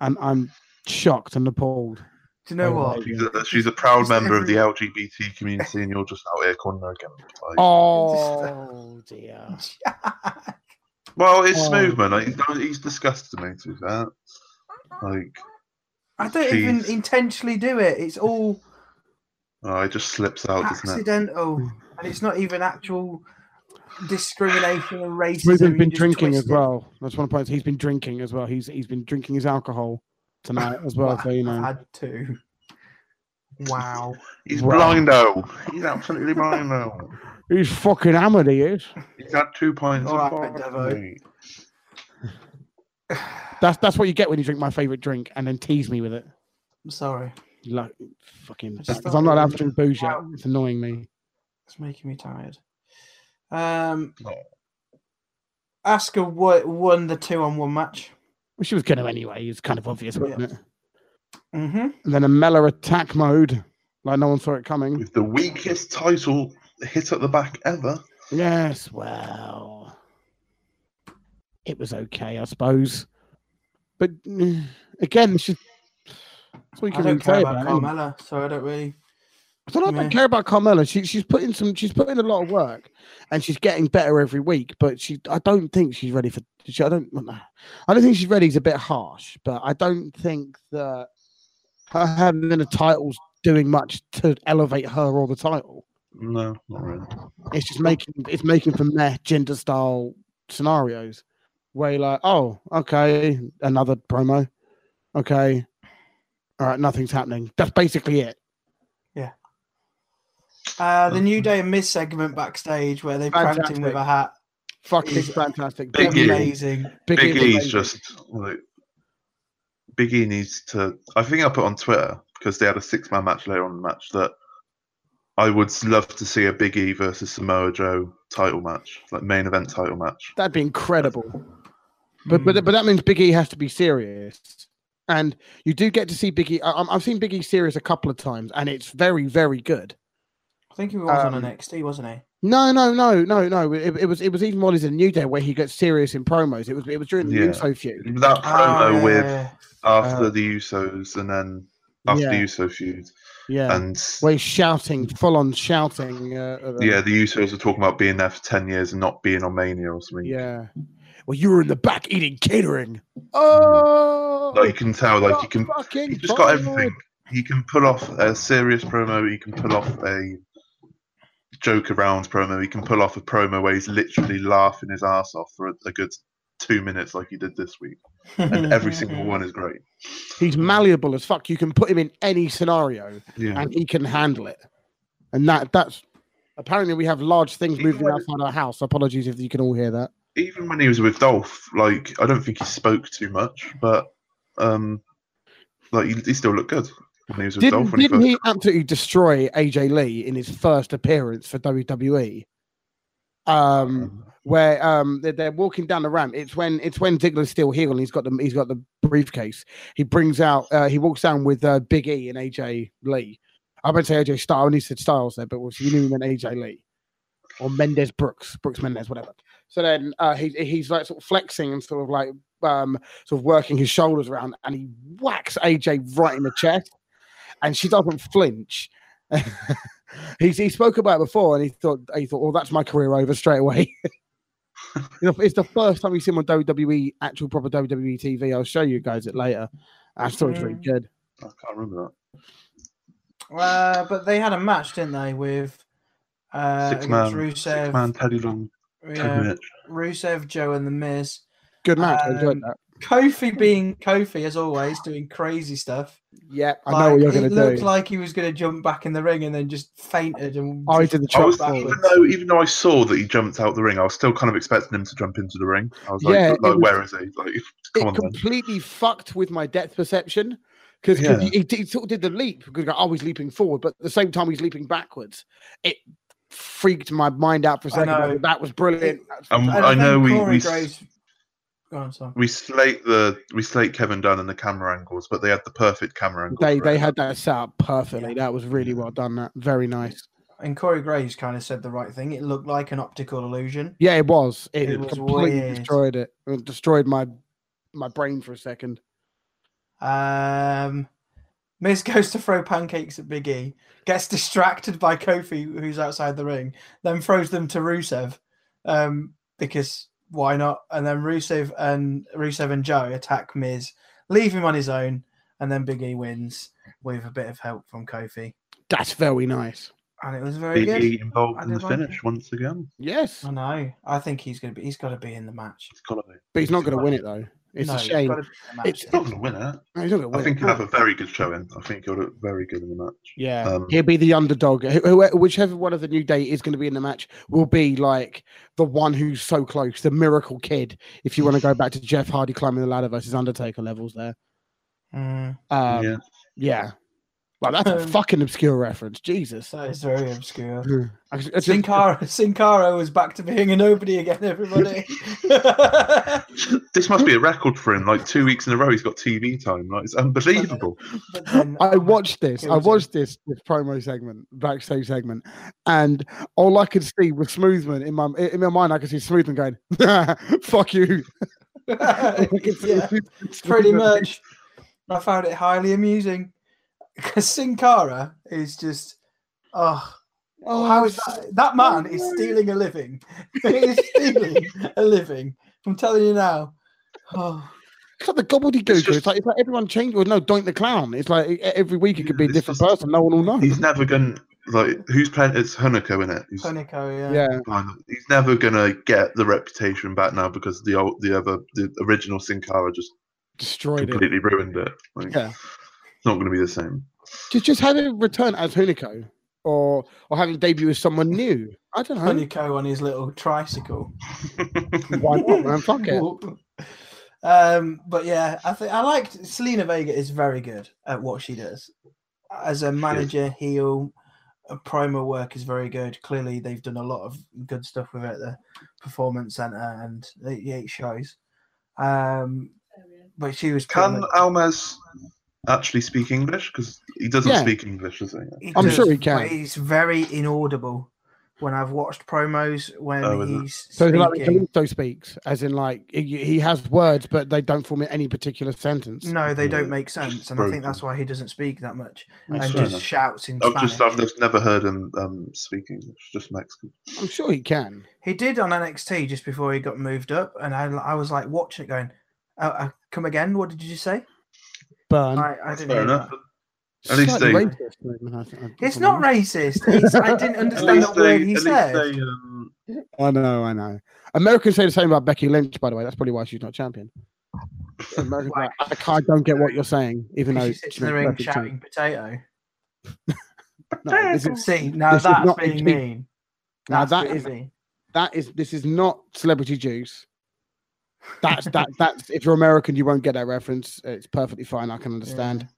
And I'm shocked and appalled. Do you know Oh, what? She's a, she's a proud Just member of the LGBT community, and you're just out here calling her again. Like, Oh dear. well, it's Oh. smooth, man. Like, he's, he's disgusted me, to be fair. Like, I don't even intentionally do it. It's all oh, it just slips out, doesn't it? accidental, and it's not even actual discrimination and racism. Smooth has you been drinking twist as it. well. That's one of the points. He's been drinking as well. He's he's been drinking his alcohol tonight as well. So you know, I've had two. Wow. He's Right. blind, though. He's absolutely blind, though. He's fucking hammered. He is. He's had two pints All of right, Devo. That's that's what you get when you drink my favorite drink and then tease me with it. I'm sorry. Like fucking. I just Because I'm not thought allowed it to drink booze yet. It's annoying me. It's making me tired. Um, Oh. Asuka won the two on one match. Well, she was going to anyway. It's kind of obvious, wasn't it? Mm-hmm. And then a Mela attack mode, like no one saw it coming. With the weakest title hit at the back ever. Yes, well, it was okay, I suppose. But mm, again, she, that's what you I can don't really care say about about it. Carmella, so I don't really. I don't, know, I don't care about Carmella. She, she's putting some. She's putting a lot of work, and she's getting better every week. But she, I don't think she's ready for. She, I don't. I don't think she's ready. Is a bit harsh, but I don't think that her having the title's doing much to elevate her or the title. No, not really. It's just making it's making for meh gender style scenarios where you're like, oh, okay, another promo. Okay. All right, nothing's happening. That's basically it. Yeah. Uh, the New Day and Miz segment backstage where they pranked him with a hat. Fucking Is fantastic. Big E. amazing. Big, Big E's E's amazing. just like Big E needs to. I think I put on Twitter because they had a six man match later on in the match that I would love to see a Big E versus Samoa Joe title match, like main event title match. That'd be incredible. But but Mm. but that means Big E has to be serious. And you do get to see Big E. I- I'm- I've seen Big E serious a couple of times, and it's very, very good. I think he was on um, NXT, wasn't he? No, no, no, no, no. It, it was it was even while he's in New Day where he gets serious in promos. It was it was during the Yeah. USO feud. That promo Oh, with after Uh, the Usos and then after the yeah. Uso feud, Yeah, and where he's shouting, full on shouting. Uh, yeah, the Usos were talking about being there for ten years and not being on Mania or something. yeah. Well, you were in the back eating catering. Oh, like you can tell, like you can He's just got everything. He can pull off a serious promo. He can pull off a joke around promo. He can pull off a promo where he's literally laughing his ass off for a, a good two minutes, like he did this week. And every single one is great. He's malleable as fuck. You can put him in any scenario, Yeah. and he can handle it. And that that's apparently we have large things Even moving outside our house. Apologies if you can all hear that. Even when he was with Dolph, like I don't think he spoke too much, but um, like he, he still looked good when he was with Didn't, Dolph. When he didn't first, he absolutely destroy AJ Lee in his first appearance for WWE? Um, where um they're, they're walking down the ramp. It's when it's when Ziggler's still heel and he's got the he's got the briefcase. He brings out uh, he walks down with uh, Big E and AJ Lee. I would say AJ Styles. I only said Styles there, but you knew he meant AJ Lee or Mendez Brooks, Brooks Mendez, whatever. So then uh, he, he's like sort of flexing and sort of like um sort of working his shoulders around, and he whacks AJ right in the chest, and she doesn't flinch. He's, he spoke about it before, and he thought he thought, "Well, that's my career over straight away." You know, it's the first time you see him on WWE, actual proper WWE TV. I'll show you guys it later. I thought it was really Mm. good. I can't remember that. Uh, but they had a match, didn't they, with uh. Six man, Rusev, six man, Teddy Long, yeah, Rusev, Joe, and the Miz. Good match. I enjoyed Um, that. Kofi being Kofi as always, doing crazy stuff. Yeah, I Like, know what you're it going to do. looked like he was going to jump back in the ring and then just fainted and. Oh, he did the I chop even though even though I saw that he jumped out the ring, I was still kind of expecting him to jump into the ring. I was like, Yeah, like it was- where is he? Like, come it on, then. completely fucked with my depth perception because Yeah. he, he, he sort of did the leap because I was leaping forward, but at the same time he's leaping backwards. It freaked my mind out for a second. That was brilliant. That's Um, And I know we Corey we, Graves- Go on, son. we slate the we slate Kevin Dunn and the camera angles, but they had the perfect camera angle. They they it. had that set up perfectly. That was really well done. That very nice. and Corey Graves kind of said the right thing. It looked like an optical illusion. Yeah, it was. It, It was completely weird. destroyed it. It destroyed my my brain for a second. Um, Miz goes to throw pancakes at Big E, gets distracted by Kofi, who's outside the ring, then throws them to Rusev, um, because why not? And then Rusev and Rusev and Joe attack Miz, leave him on his own, and then Big E wins with a bit of help from Kofi, That's very nice. and it was very Big good. E involved in the like finish it. once again. Yes, I know. I think he's gonna be. He's got to be in the match. He's gotta be. but he's not going to win it though. It's No, a shame. gotta be in the match. It's- He's not gonna win it. No, he's not going to I think it. he'll have a very good showing. I think he'll look very good in the match. Yeah, Um, he'll be the underdog. Who- who- Whichever one of the new day is going to be in the match will be like the one who's so close, the miracle kid. If you want to go back to Jeff Hardy climbing the ladder versus Undertaker levels, there. Mm, Um, yeah. yeah. Well, that's a Um, fucking obscure reference. Jesus. that is very obscure. I just- Sin Cara, Sin Cara was back to being a nobody again, everybody. This must be a record for him. Like two weeks in a row, he's got TV time. Like it's unbelievable. But then- I watched this. I watched this this promo segment, backstage segment, and all I could see was Smoothman in my in my mind. I could see Smoothman going, "Fuck you." I yeah, pretty much. I found it highly amusing because Sin Cara is just, oh, Oh, how is that? That man is stealing a living. he is stealing a living. I'm telling you now. Oh, It's like the gobbledygook. It's, just- like it's like everyone changed. Well, no, Doink the clown. It's like every week it could be a different just- person. No one will know. He's never gonna like who's playing. It's Hunico in it. Who's Hunico, yeah. Yeah, he's never gonna get the reputation back now because the old, the other, the original Sin Cara just destroyed it. completely ruined it. Like, Yeah. It's not gonna be the same. Just just have him return as Hunico, or or have him debut as someone new. I don't know. Hunico on his little tricycle. Why not? Man? Fuck it. um, but yeah, I think I liked Zelina Vega is very good at what she does as a manager. Heel, uh, promo work is very good. Clearly, they've done a lot of good stuff with it. at The Performance Center and the eight shows. Um, but she was pretty Can much- Almas actually speak English? Because he doesn't Yeah. speak English, does he? he I'm does, sure he but can. He's very inaudible when I've watched promos when Oh, is it? he's So it's like speaking. Kalisto speaks, as in like he, he has words, but they don't form any particular sentence. No, they Yeah, don't make sense, and I think that's why he doesn't speak that much That's and fair just enough. shouts in I've Spanish. just I've just never heard him um, speak English, just Mexican. I'm sure he can. He did on NXT just before he got moved up, and I, I was like watching it, going, uh, uh, "Come again? What did you say?" Burn. I, I didn't fair enough. that. At least they- racist, maybe, I I It's don't know. racist. It's, I didn't At understand least that word they, he at said. least they, um, I know, I know. Americans say the same about Becky Lynch, by the way. That's probably why she's not champion. Americans like, I, can't, I don't get what you're saying, even though she sits in the ring perfect sense. shouting potato. No, this is, See, now This that's not being mean. now That's that being mean. that is this is not celebrity juice. That's that that's if you're American, you won't get that reference. It's perfectly fine. I can understand.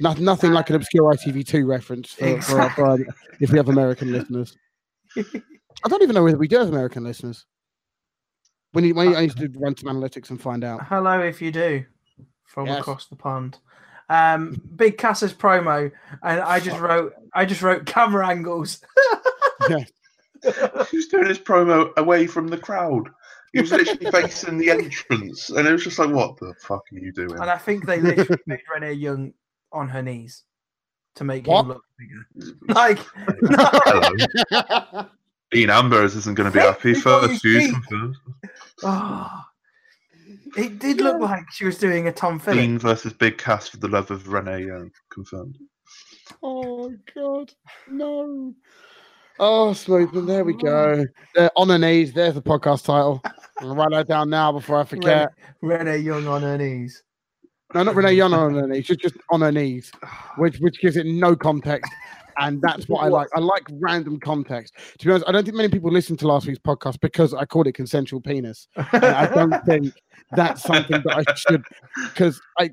No, nothing like an obscure ITV2 reference for, for, for, um, if we have American listeners. I don't even know whether we do have American listeners. We need, we need to run some analytics and find out. Hello, if you do, from Yes. across the pond. Um, Big Cass's promo, and I just wrote, I just wrote camera angles. Yeah. he was doing his promo away from the crowd. He was literally facing the entrance, and it was just like, "What the fuck are you doing?" And I think they literally made Renee Young on her knees to make What? him look bigger. Like, Hello. Dean Ambrose isn't going to be happy. Before First you views confirmed. oh, it did look like she was doing a Tom Phillips. Dean versus Big Cass for the love of Renee Young confirmed. oh God, no! Oh, Smoothman, there we go. They're on her knees. There's the podcast title. I'll write that down now before I forget. Renee Young on her knees. No, not Renee Young on her knees. Just just on her knees, which which gives it no context. And that's what I like. I like random context. To be honest, I don't think many people listened to last week's podcast because I called it consensual penis. And I don't think that's something that I should because I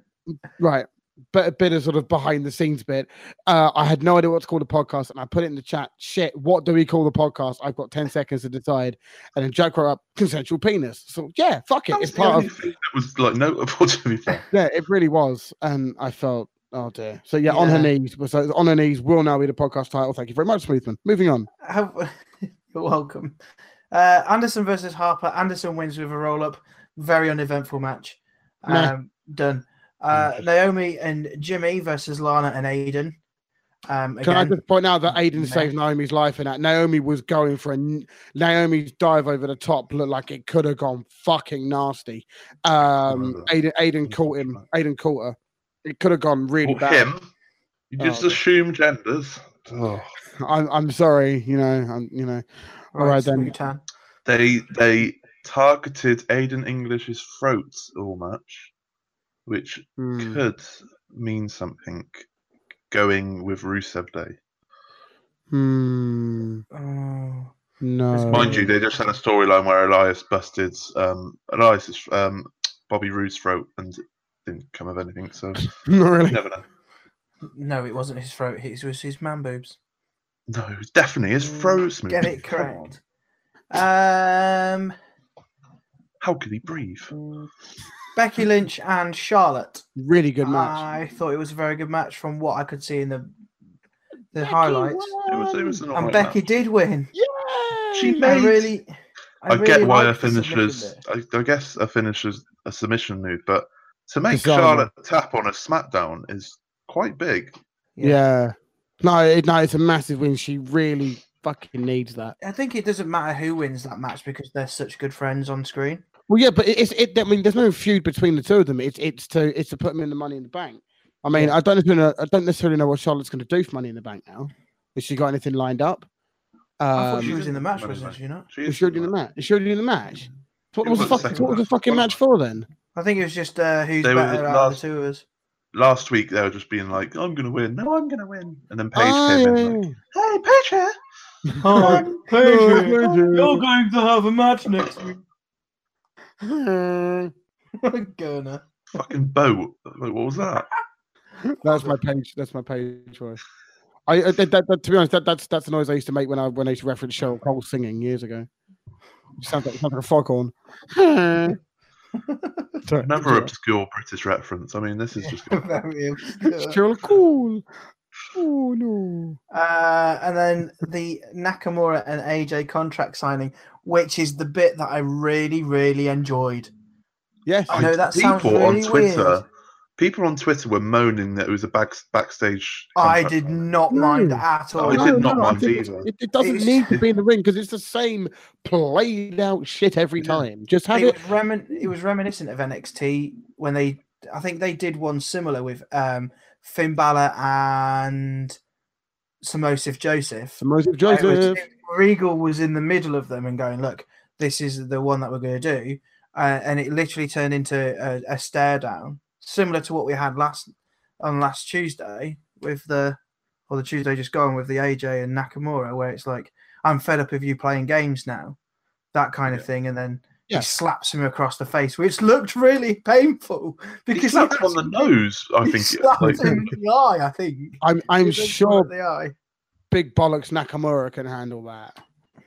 right. But a bit of sort of behind the scenes bit. Uh, I had no idea what to call the podcast, and I put it in the chat. Shit, what do we call the podcast? I've got ten seconds to decide. And then Jack wrote up consensual penis. So yeah, fuck it. That It's part of thing that was like notable to be fair. yeah, it really was, and I felt Oh dear. So yeah, on her knees. So on her knees will now be the podcast title. Thank you very much, Smoothman. Moving on. How, you're welcome. Uh, Anderson versus Harper. Anderson wins with a roll up. Very uneventful match. Nah. Um, done. Uh, Naomi and Jimmy versus Lana and Aiden. Um, Can I just point out that Aiden Nah. saved Naomi's life in that? Naomi was going for a Naomi's dive over the top looked like it could have gone fucking nasty. Um, Aiden, Aiden caught him. Aiden caught her. It could have gone really Or bad. him. You just Oh. assume genders. Oh. I'm, I'm sorry. You know. I'm, you know. all right then. Smootan. They they targeted Aiden English's throat all match, which Hmm. could mean something going with Rusev Day. Hmm. Oh, No. Mind you, they just had a storyline where Elias busted um, Elias's um, Bobby Roode's throat and didn't come of anything. So Not you really. never know. no, it wasn't his throat. It was his man boobs. No, it was definitely his throat. Smooth. Get it correct. Um, How could he breathe? Becky hmm. Lynch and Charlotte. Really good match. I thought it was a very good match from what I could see in the the highlights. It was, it was an And Becky match. did win. Yeah, She made. I made- really. I, really get why her liked finishes. I, I guess a finishes a submission move, but to make Bizarre. Charlotte tap on a SmackDown is quite big. Yeah. No, it, no, it's a massive win. She really fucking needs that. I think it doesn't matter who wins that match because they're such good friends on screen. Well, yeah, but it's it. I mean, there's no feud between the two of them. It's it's to it's to put them in the Money in the Bank. I mean, I don't necessarily know, I don't necessarily know what Charlotte's going to do for Money in the Bank now. Has she got anything lined up? I thought she Um, was in the match, wasn't Bank. she not? She is is already in the match? She already in the match? What It was the the fuck, What was the fucking One match for then? I think it was just uh, who's They were better out last- of the two of us. Last week they were just being like, "I'm going to win. No, I'm going to win," and then Paige Oh, came in like, "Hey, Paige here." Oh, Paige. You're going to have a match next week. yeah. Gurner. Fucking boat. Like, what was that? That's my page. That's my page choice. I uh, that, that, that- to be honest, that, that's that's the noise I used to make when I when I used to reference Cheryl Cole singing years ago. It sounds like, it sounds like a foghorn. Sorry, Another obscure British reference. I mean, this is just. Very obscure. Cheryl Cole. Oh no. Uh, and then the Nakamura and AJ contract signing, which is the bit that I really, really enjoyed. Yes. I know that sounds people really on Twitter. weird. People on Twitter were moaning that it was a back, backstage. I did not mind No. at all. I all. did not I mind either. It, it doesn't It's- need to be in the ring because it's the same played out shit every Yeah. time. Just have it it. was remin- it was reminiscent of NXT when they I think they did one similar with um Finn Balor and Samosif Joseph. Moses It was- Joseph. Regal was in the middle of them and going, "Look, this is the one that we're going to do," uh, and it literally turned into a, a stare down, similar to what we had last on last Tuesday with the or the Tuesday just gone with the AJ and Nakamura, where it's like, "I'm fed up of you playing games now," that kind of Yeah. thing, and then. Yeah. He slaps him across the face, which looked really painful He because slapped him on the nose. I he think. slapped like, him in the eye. I think. I'm I'm sure the eye. Big Bollocks Nakamura can handle that.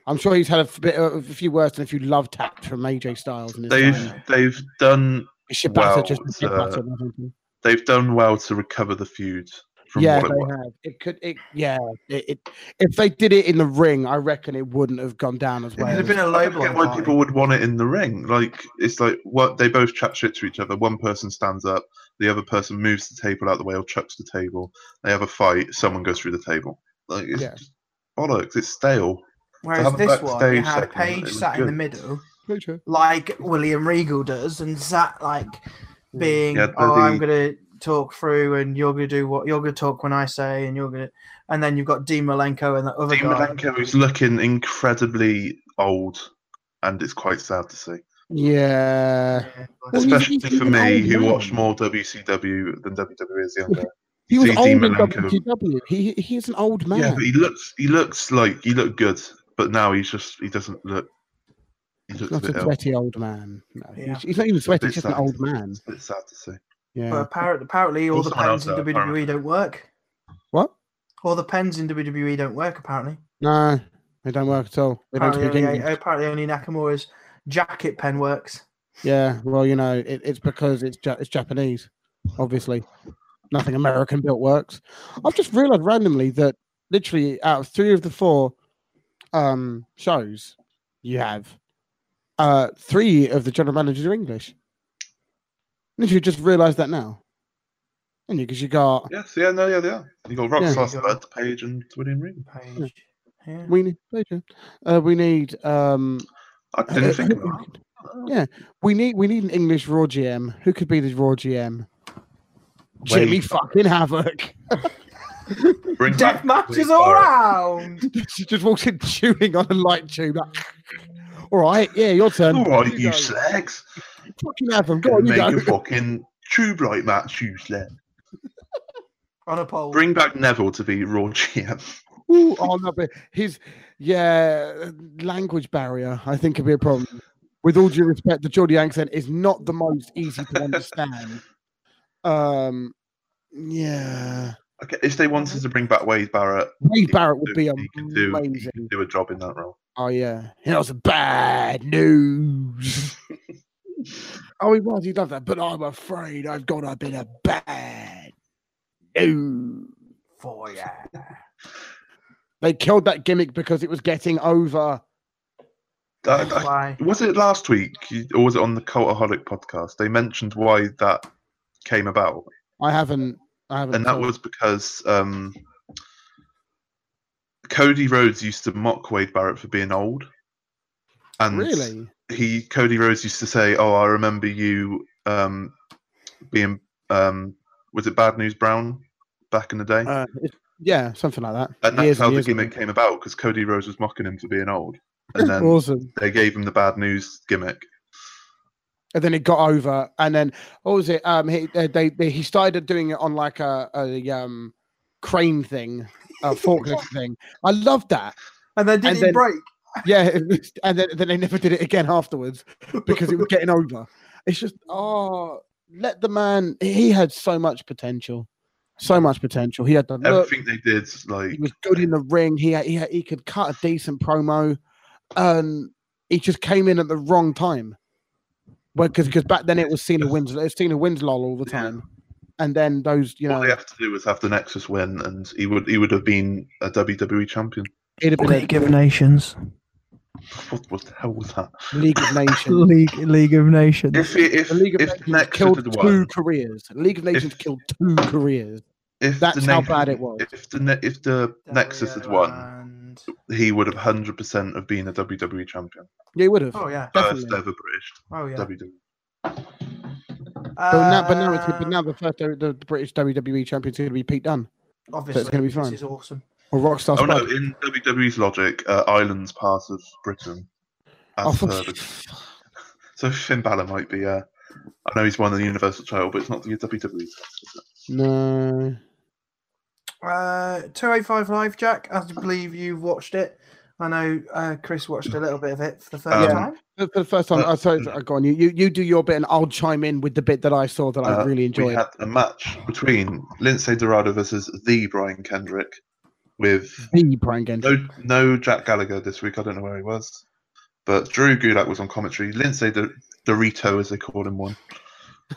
I'm sure he's had a, bit of a few worse than a few love taps from AJ Styles in his they've time. they've done Shibata well just to- Shibata, wasn't he? they've done well to recover the feud from yeah, what it they was. have. It could. It yeah. It, it if they did it in the ring, I reckon it wouldn't have gone down as well. It'd have been a low don't blow. get why party. people would want it in the ring. Like it's like what they both chat shit to each other. One person stands up, the other person moves the table out the way or chucks the table. They have a fight. Someone goes through the table. Like it's Yeah. just bollocks. It's stale. Whereas this one, you backstage had segment, it Paige was sat in the middle, like William Regal does, and sat like being, Yeah, "Oh, I'm going to talk through, and you're going to do what you're going to talk when I say, and you're going to." And then you've got Dean Malenko and that other Dean guy. Malenko is looking incredibly old, and it's quite sad to see. Yeah. Yeah, Well, Especially for me, who man. watched more WCW than WWE as younger. He was See old Dean in Malenko. WCW. He he's an old man. Yeah, but he looks he looks like he looked good, but now he's just he doesn't look. He He's looks not a a sweaty old man. No, Yeah. he's, he's not even sweaty. He's just an old man. It's bit sad to see. But Yeah. apparently, apparently all the pens in WWE apparently. don't work. What? All the pens in WWE don't work. Apparently, No, they don't work at all. They don't apparently, only, English. apparently only Nakamura's jacket pen works. Yeah. Well, you know, it, it's because it's ja- it's Japanese, obviously. Nothing American built works. I've just realized randomly that literally out of three of the four um, shows you have, uh, three of the general managers are English. Literally just realized that now. And you, because you got Yes, yeah, no, yeah, yeah. You got Rob Yeah. Slosberg, Paige, and William Reed. Paige. Yeah. we need uh, we need um I didn't think of that. Yeah, we need we need an English Raw GM. Who could be the Raw GM? Jimmy fucking Havoc. Bring Death matches all Barrett. round. she just walks in chewing on a light tube. Like, all right, yeah, your turn. All right, You you slags. Fucking have them. Go on, you Make go. a fucking tube light match, you slag. On a pole. Bring back Neville to be Raw GM. Ooh, oh no, but his yeah language barrier, I think, could be a problem. With all due respect, the Geordie accent is not the most easy to understand. Um, yeah, Okay, if they wanted to bring back Wade Barrett, Wade Barrett would be he could do, he amazing. could do a job in that role. Oh yeah, you know, it's bad news. oh, he was. He loved that. But I'm afraid I've got a bit of bad news. For ya. They killed that gimmick because it was getting over. I- I- Why? was it last week, or was it on the Cultaholic podcast? They mentioned why that came about, I haven't. I haven't. and that told- was because um, Cody Rhodes used to mock Wade Barrett for being old, and really. He Cody Rhodes used to say, "Oh, I remember you um, being um, was it Bad News Brown back in the day?" Uh, yeah, something like that. and that's how and the years ago. gimmick came about because Cody Rhodes was mocking him for being old, and then awesome. they gave him the Bad News gimmick. And then it got over, and then what was it? Um, he uh, they, they he started doing it on like a, a um crane thing, a forklift thing. I loved that. And then did And he then- break? Yeah, and then, then they never did it again afterwards because it was getting over. It's just oh, let the man. He had so much potential, so much potential. He had the look. Everything they did, like He was good in the ring. He had, he had, he could cut a decent promo, and he just came in at the wrong time. Well, because because back then it was Cena wins, it's Cena wins lol all the Yeah. time, and then those you all know they have to do was have the Nexus win, and he would he would have been a WWE champion. He'd have been League of Nations. What, what the hell was that? League of Nations. League League of Nations. If it, if The League of if Nations Nexus killed had two won, careers. League of Nations killed two careers. if That's the how Nex- bad it was. If the if the Nexus had won, he would have hundred percent have been a WWE champion, Yeah, he would have. Oh yeah. first Definitely. ever British Oh yeah. WWE. But now, but now, it's, Uh, but now the first the, the British WWE champion is going to be Pete Dunne obviously gonna be this is awesome. Or Rockstar Oh no! In WWE's logic, uh, Ireland's part of Britain. As Oh, per for- the- so Finn Balor might be. Uh, I know he's won the Universal title, but it's not the WWE. title, is it? no. Uh, 205 Live, Jack. I believe you've watched it. I know uh, Chris watched a little bit of it for the first Um, time. For for the first time, But- uh, sorry, sorry, go on. You, you you do your bit, and I'll chime in with the bit that I saw that I Uh, really We enjoyed. had a match between Lince Dorado versus the Brian Kendrick, with the Brian Kendrick. no no Jack Gallagher this week. I don't know where he was, but Drew Gulak was on commentary. Lindsay the Dorito, as they called him, one.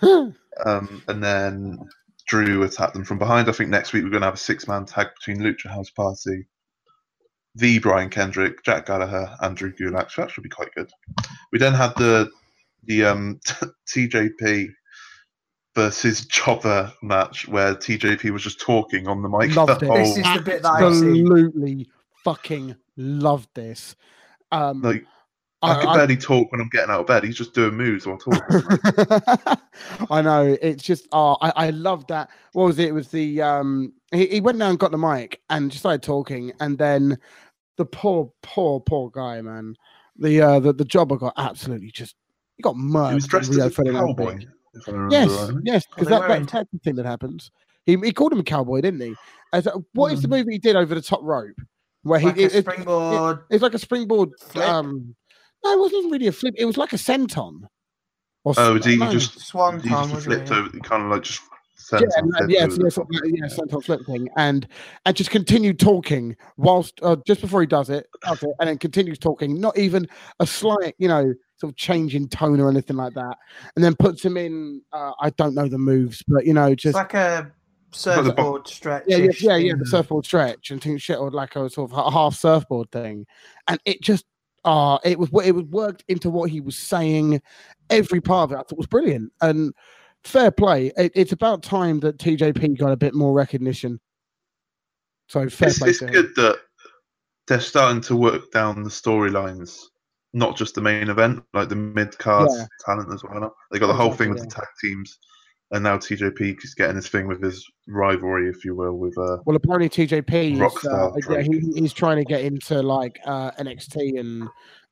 Um, and then Drew attacked them from behind. I think next week we're going to have a six man tag between Lucha House Party, the Brian Kendrick, Jack Gallagher, and Drew Gulak. So that should be quite good. We then had the the um, TJP versus Chopper match where TJP was just talking on the mic. Loved the it. whole- This is the bit that I've. Absolutely fucking loved this. Um, like I, I, can I- barely talk when I'm getting out of bed. He's just doing moves while talking. I know it's just oh I, I love that. What was it? It was the um he, he went down and got the mic and just started talking and then the poor poor poor guy man the uh the, the jobber got absolutely just he got murdered. he was dressed as a cowboy. If I remember Yes, rightly. yes, because that, that, that's thing that happens. He, he called him a cowboy, didn't he? As a, what is the Mm. movie he did over the top rope? Where Like he a it, it- springboard. it's like a springboard. Flip? Um, no, it wasn't really a flip. It was like a senton. Or Oh, did he no. just Swan he just flipped it? over? Kind of like just Yeah, sent and, flipped yes, over the yes, top. yeah, senton flip thing, and and just continued talking whilst uh, just before he does it, does it, and then continues talking. Not even a slight, you know, sort of change in tone or anything like that, and then puts him in. Uh, I don't know the moves, but you know, just like a surfboard stretch. Yeah, yeah, yeah, yeah, the surfboard stretch and shit or like a sort of a half surfboard thing, and it just uh it was it was worked into what he was saying. Every part of it I thought was brilliant and fair play. It, it's about time that TJP got a bit more recognition. So fair It's, play. it's to him. good that they're starting to work down the storylines, not just the main event, like the mid card Yeah. talent as well. They got the whole thing with Exactly, the tag teams, and now TJP is getting his thing with his rivalry, if you will, with uh, Well, apparently TJP is uh, yeah, he, he's trying to get into like uh, NXT and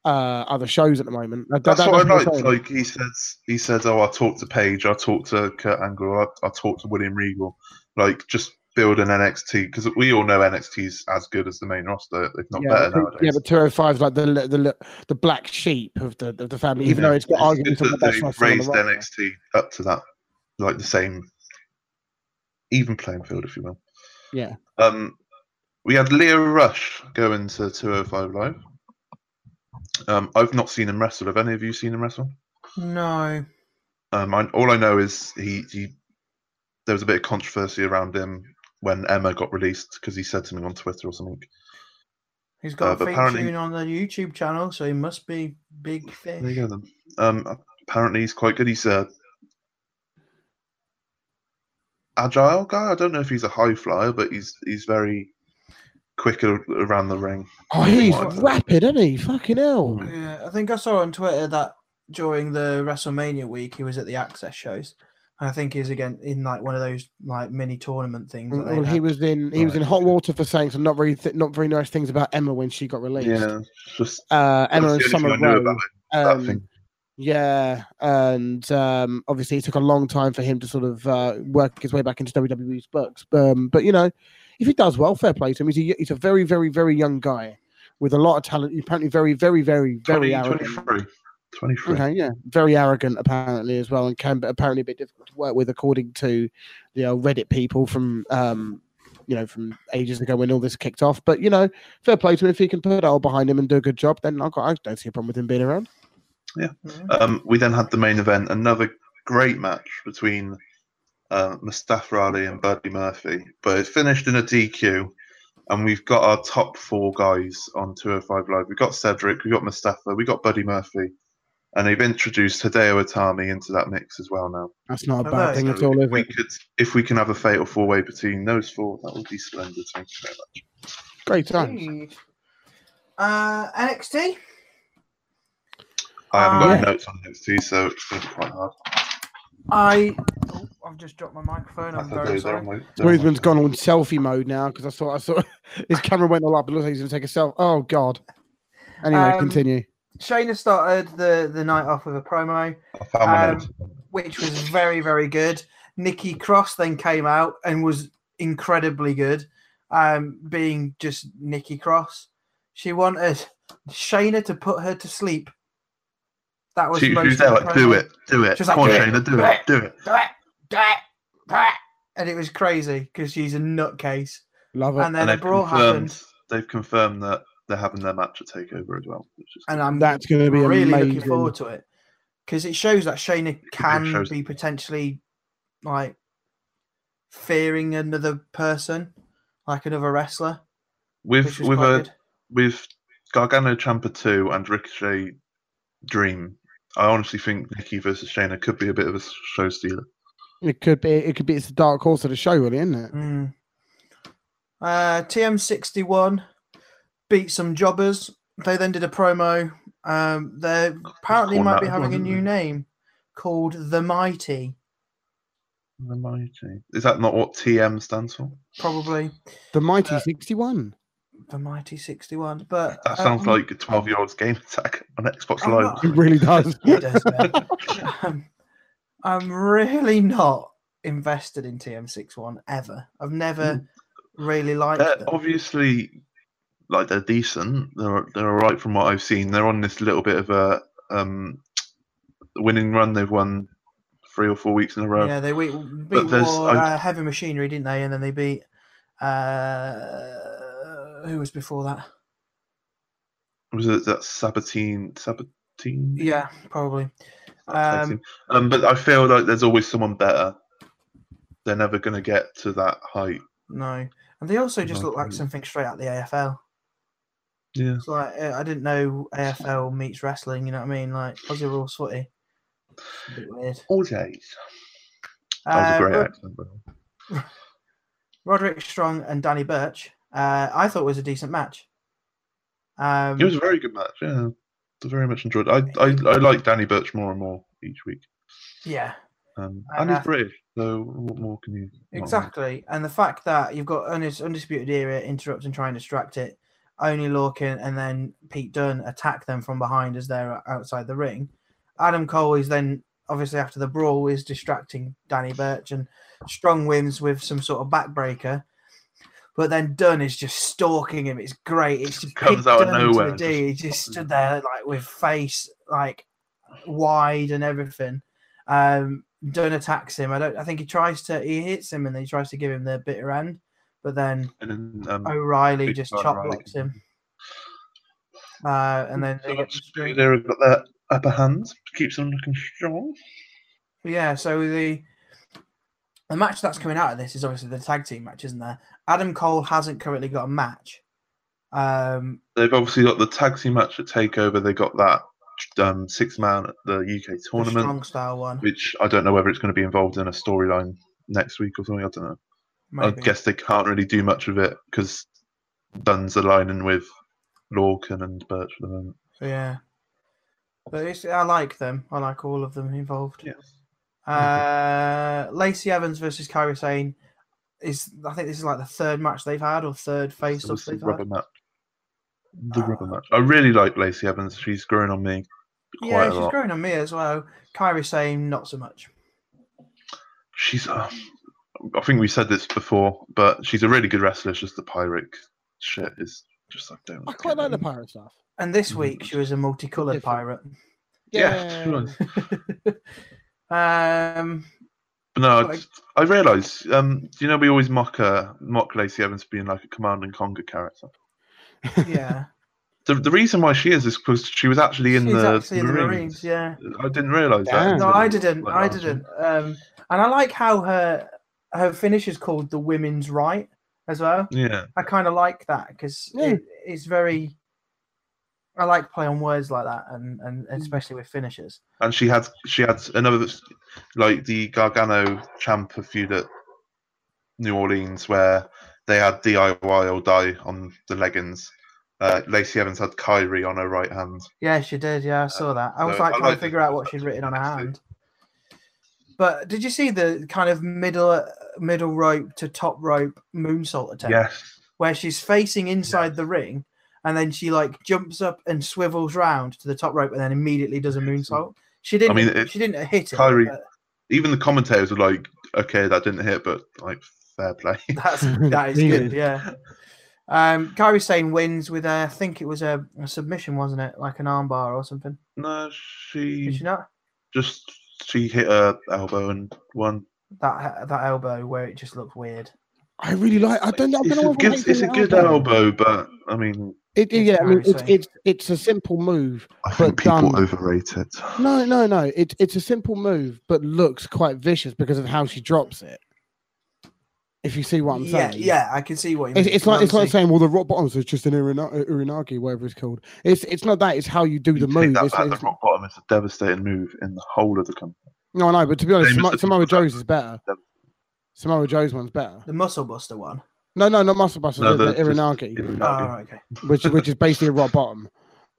uh, other shows at the moment. That- That's that- what I that's he's. Like he says, he says, "Oh, I talked to Paige, I talked to Kurt Angle, I, I talked to William Regal." Like just build an NXT because we all know NXT's as good as the main roster, if not yeah, better nowadays. yeah, but 205 is like the the the, the black sheep of the of the family, even though it's got It's arguments good on the that best they've roster on the raised. NXT up to that, like the same even playing field, if you will. Yeah. Um, we had Lio Rush go into 205 Live. Um, I've not seen him wrestle. Have any of you seen him wrestle? No. Um, I, all I know is he, he there was a bit of controversy around him when Emma got released because he said something on Twitter or something. He's got Uh, a but theme apparently- tune on the YouTube channel, so he must be big fish. There you go then. Um, apparently he's quite good. He's a agile guy. I don't know if he's a high flyer, but he's he's very quick around the ring. Oh, he's rapid, isn't he? Fucking hell. Yeah, I think I saw on Twitter that during the WrestleMania week he was at the Access shows. And I think he's again in like one of those like mini tournament things. that Well, he was in he was in hot water for saying some not very th- not very nice things about Emma when she got released. Yeah, just Uh, Emma and Summer only thing I knew Rae. about it, that um. Yeah, and um, obviously it took a long time for him to sort of uh, work his way back into WWE's books. Um, but you know, if he does well, fair play to him. He's a, he's a very, very, very young guy with a lot of talent. He's apparently, very, very, very, very 20, arrogant. 23. 23. Okay, yeah, very arrogant apparently as well, and can be apparently a bit difficult to work with, according to the old Reddit people from um, you know from ages ago when all this kicked off. But you know, fair play to him if he can put it all behind him and do a good job. Then I've got, I don't see a problem with him being around. Mhm. Um, we then had the main event, another great match between uh, Mustafa Ali and Buddy Murphy, but it finished in a DQ. And we've got our top four guys on 205 Live. We've got Cedric, we've got Mustafa, we've got Buddy Murphy, and they've introduced Hideo Itami into that mix as well now. That's not a Oh, bad nice. thing So at all, if is we it? could, if we can have a fatal four way between those four, that would be splendid. Thank you very much. Great times. Indeed. Uh, NXT. I haven't got any Uh, notes on NXT, so it's going to be quite hard. I. Oh, I've just dropped my microphone. I'm That's very okay, don't sorry. worry, don't worry. Smoothman's gone on selfie mode now because I saw I saw his camera went all up. It looks like he's gonna take a selfie. Oh god. Anyway, Um, continue. Shayna started the the night off with a promo, I found um, notes. which was very very good. Nikki Cross then came out and was incredibly good, um, being just Nikki Cross. She wanted Shayna to put her to sleep. That was She, most she was there like, do it, do it. She was Come like, on, "Do it, Shayna, do do it, it." do it. Do it, do it, do it. And it was crazy because she's a nutcase. Love it. And then And a brawl happened, they've confirmed that they're having their match at Takeover as well. Which is and I'm That's gonna be really amazing. looking forward to it because it shows that Shayna can shows- be potentially like fearing another person, like another wrestler, with which was with quite a good. with Gargano Ciampa two and Ricochet Dream. I honestly think Nikki versus Shayna could be a bit of a show stealer. It could be it could be it's the dark horse of the show, really, isn't it? Mm. Uh, TM61 beat some jobbers. They then did a promo. Um, they apparently called might be having well, a new they? name called The Mighty, The Mighty. Is that not what TM stands for? probably The mighty Uh, sixty one. The Mighty 61. But That sounds um, like a twelve year old's game attack on Xbox I'm Live. not- It really does. It does, um, I'm really not invested in TM61 ever. I've never really liked They're them. obviously like they're decent. They're they're all right from what I've seen. They're on this little bit of a um winning run. They've won three or four weeks in a row. Yeah, they beat, beat there's- War, I- uh, Heavy Machinery, didn't they? And then they beat uh, who was before that? Was it that Sabatine? Sabatine? Yeah, probably. Um, um, but I feel like there's always someone better. they're never going to get to that height. No, and they also just No, look like something straight out the AFL. Yeah. It's like uh, I didn't know AFL meets wrestling. You know what I mean? Like Aussie rules footy. A bit weird. All days. That was Uh, a great accent. way. Roderick Strong and Danny Burch. Uh, I thought was a decent match. Um, It was a very good match. Yeah, I very much enjoyed. It. I I, I like Danny Burch more and more each week. yeah, Um, And, and he's uh, British, so what more can you? exactly. And the fact that you've got Undis- undisputed era interrupt and try and distract it, only Lorcan and then Pete Dunne attack them from behind as they're outside the ring. Adam Cole is then obviously after the brawl is distracting Danny Burch and Strong wins with some sort of backbreaker. But then Dunne is just stalking him. It's great. It's just Comes out of Dunne the nowhere, D. He just stood there like with face like wide and everything. Um, Dunne attacks him. I don't. I think he tries to. He hits him and then he tries to give him the bitter end. But then And then, um, O'Reilly just chop O'Reilly. blocks him. Uh, and then they get destroyed. they've got their upper hand, keeps them looking strong. Yeah, so the the match that's coming out of this is obviously the tag team match, isn't there? Adam Cole hasn't currently got a match. Um, They've obviously got the tag team match at Takeover. They got that um, six man at the UK the tournament, strong style one. which I don't know whether it's going to be involved in a storyline next week or something. I don't know. Maybe. I guess they can't really do much of it because Dunne's aligning with Lorcan and Burch for the moment. Yeah, but it's, I like them. I like all of them involved. Yes. Uh, Lacey Evans versus Kairi Sane is. I think this is like the third match they've had or third face So off they've rubber had. match. The Ah. rubber match. I really like Lacey Evans. She's growing on me quite Yeah, she's lot. growing on me as well. Kairi Sane, not so much. She's. Uh, I think we said this before, but she's a really good wrestler. It's just the pirate shit is just I don't. I quite like the pirate stuff. And this Mhm. week she was a multicolored Different. pirate. Yeah, she um, But no, I, I realise. Um, do you know we always mock uh, mock Lacey Evans for being like a command and conquer character. yeah. The, the reason why she is is because she was actually in She's the actually in the Marines, yeah. I didn't realise that. No, I didn't. like I didn't. Um, and I like how her her finish is called the women's right as well. Yeah, I kind of like that because Yeah. it, it's very. I like play on words like that, and and especially with finishes. and she had she had another like the Gargano Ciampa feud at New Orleans where they had DIY or die on the leggings. Uh, Lacey Evans had Kairi on her right hand. Yeah, she did. Yeah, I saw that. I was so like I trying like to figure out what she'd written on her hand. But did you see the kind of middle middle rope to top rope moonsault attempt? Yes, where she's facing inside the ring and then she like jumps up and swivels round to the top rope and then immediately does a moonsault. She didn't. I mean, it- she didn't hit it. Kairi- but even the commentators were like, "Okay, that didn't hit, but like fair play." That's that is good. Yeah. Um, Kairi Sane wins with a, I think it was a, a submission, wasn't it? Like an armbar or something. no, she. Did she she not? just she hit her elbow and won. That that elbow where it just looked weird. I really like. I don't know. I It's don't know a good, it's a good elbow, but I mean, It, It's yeah, I mean, it's, it's it's a simple move. I think people done- overrate it. No, no, no. It's it's a simple move, but looks quite vicious because of how she drops it. If you see what I'm yeah, saying, yeah, I can see what you It's, mean. it's like it's like saying, well, the rock bottoms is just an urina- uranage, whatever it's called. It's it's not that. It's how you do the move. take that It's, back, it's- the rock bottom is a devastating move in the whole of the company. no, no. But to be honest, Same as Samo- the Samoa people that- Joe's is better. Samoa Joe's one's better. the Muscle Buster one. No, no, not muscle buster. No, the, the the- just- uranage, Oh, okay. which which is basically a rock bottom.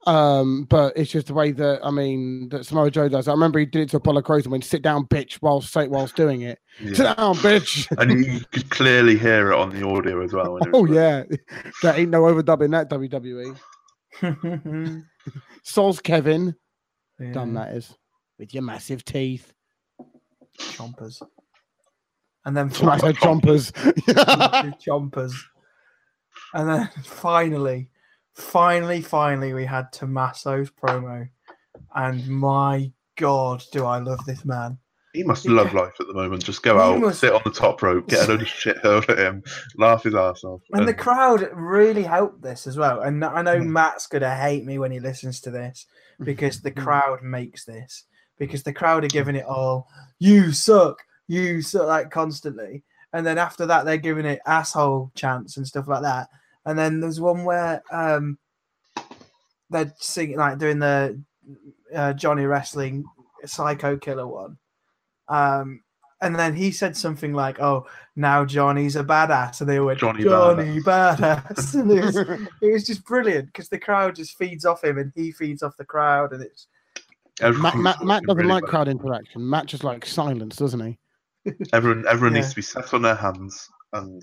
Um, but it's just the way that I mean that Samoa Joe does. I remember he did it to Apollo Crews and went sit down, bitch, whilst whilst doing it. Yeah. Sit down, bitch. and you could clearly hear it on the audio as well. when it was Oh like- yeah, that ain't no overdubbing that WWE. Souls Kevin, done Yeah, that is with your massive teeth. Chompers. And then I chompers. chompers. And then finally, finally, finally, we had Tommaso's promo. And my God, do I love this man. He must Yeah. love life at the moment. Just go He out, must- sit on the top rope, get a load of shit hurled at him, laugh his ass off. And the crowd really helped this as well. And I know Hmm. Matt's going to hate me when he listens to this because the crowd makes this. Because the crowd are giving it all. You suck. you suck, like constantly. And then after that, they're giving it asshole chants and stuff like that. And then there's one where um, they're singing like doing the uh, Johnny Wrestling Psycho Killer one. Um, and then he said something like, "Oh, now Johnny's a badass," and they went, Johnny "Johnny, badass,", and it was, it was just brilliant because the crowd just feeds off him and he feeds off the crowd, and it's Matt, Matt, Matt doesn't really like bad. crowd interaction. Matt just likes silence, doesn't he? Everyone, everyone Yeah. needs to be sat on their hands and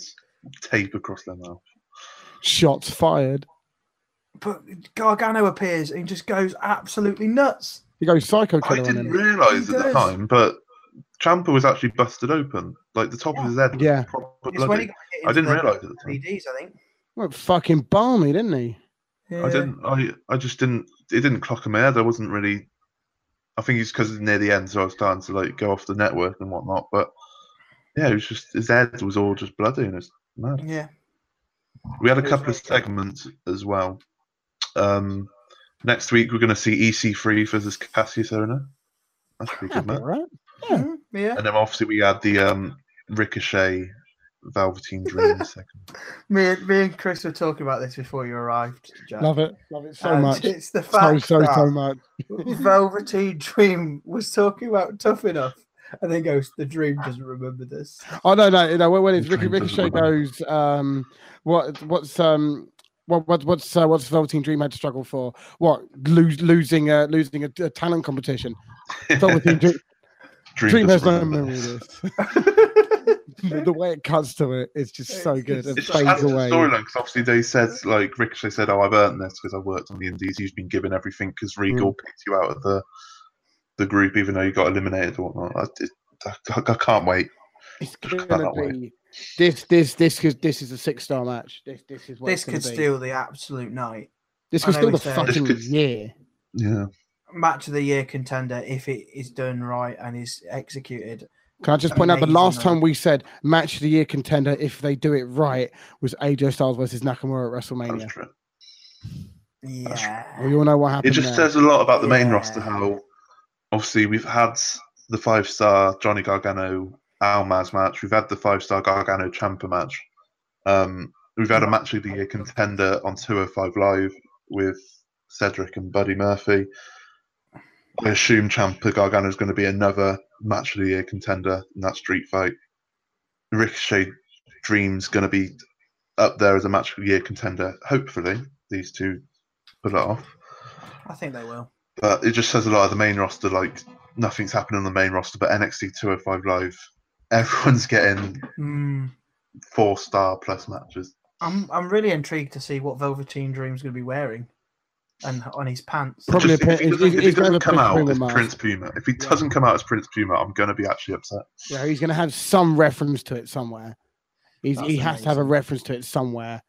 tape across their mouth. Shots fired. but Gargano appears and just goes absolutely nuts. He goes psycho I killer on didn't realise He at the time, but Ciampa was actually busted open. Like the top of his head was Yeah. proper when he bloody. got I didn't the realise at the time. PDs, I think. Went fucking balmy, didn't he? Yeah. I didn't. I I just didn't. It didn't clock in my head. I wasn't really. I think it's because it's near the end, so I was starting to like go off the network and whatnot. But yeah, it was just his head was all just bloody and it's mad. Yeah. We had a couple of segments as well. Um, next week we're going to see EC3 versus Cassius Ohno. That's pretty good, Happy, man. right? Mhm, Yeah. And then obviously we had the um, Ricochet Velveteen Dream segment. Me, and- me and Chris were talking about this before you arrived, Jack. Love it. Love it so And much. It's the So, fact so, that so much. Velveteen Dream was talking about tough enough, and then goes, "The Dream doesn't remember this." Oh no, no, no. When it's Ricky Ricochet remember. goes, um, what, what's, um, what, what, what's, uh, what's Velveteen Dream had to struggle for? What, lose, losing, uh, losing a, a talent competition? Velveteen Dream, Dream has doesn't no memory of this. the, the way it cuts to it's just so good. It It's just fades adds away. storyline because obviously they said like Ricochet said, "Oh, I've earned this because I worked on the Indies. You've been given everything because Regal Mm. picked you out of the the group, even though you got eliminated or whatnot." I, I, I can't wait. It's gonna cannot wait. this, this, this, because this is a six star match. This, this is what this could be. steal the absolute night. This could steal the said- fucking This could- year. Yeah, Match of the year contender if it is done right and is executed. Can I just point out the last time we said match of the year contender if they do it right was AJ Styles versus Nakamura at that's WrestleMania. true. Yeah. We all know what happened. It just there. says a lot about the main roster. How obviously we've had the five star Johnny Gargano Almas match. We've had the five star Gargano Ciampa match. Um, we've had a match of the year contender on 205 Live with Cedric and Buddy Murphy. I assume Ciampa Gargano is going to be another match of the year contender in that street fight. Ricochet Dream's going to be up there as a match of the year contender. Hopefully, these two pull it off I think they will. But it just says a lot of the main roster. Like nothing's happening on the main roster, but NXT 205 Live, everyone's getting Mm. four star plus matches. I'm I'm really intrigued to see what Velveteen Dream's going to be wearing, and on his pants. Probably Just- a if he he's- doesn't, if he gonna doesn't come out Puma as mask. Prince Puma, if he Yeah. doesn't come out as Prince Puma, I'm going to be actually upset. Yeah, he's going to have some reference to it somewhere. He's, That's he has to have a reference to it somewhere.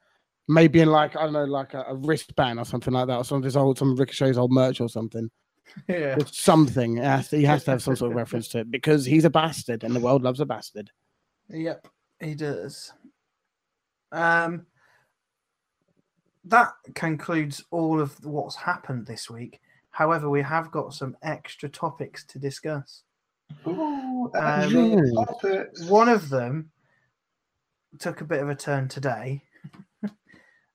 Maybe in like I don't know, like a, a wristband or something like that, or some of his old, some of Ricochet's old merch or something. yeah. Or something. He has, to, he has to have some sort of reference to it because he's a bastard, and the world loves a bastard. Yep, he does. Um, that concludes all of what's happened this week. However, we have got some extra topics to discuss. Ooh, Um, One of them took a bit of a turn today,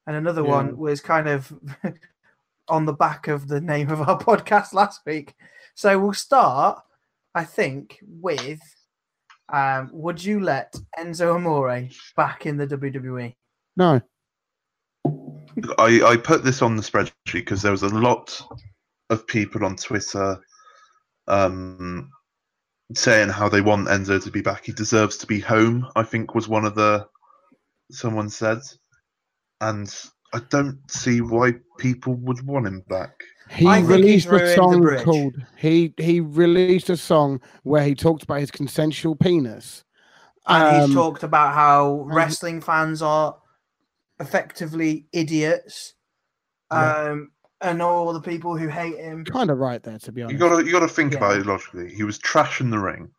and another Yeah. one was kind of on the back of the name of our podcast last week. So we'll start, I think, with um, would you let Enzo Amore back in the? WWE? No, I, I put this on the spreadsheet because there was a lot of people on Twitter um, saying how they want Enzo to be back. He deserves to be home. I think was one of the someone said, and I don't see why people would want him back. he I released he's a song called he he released a song where he talked about his consensual penis. And he's Um, talked about how wrestling fans are effectively idiots, Yeah. um, and all the people who hate him. kind of right there, to be honest. You gotta you gotta think Yeah. about it logically. He was trash in the ring.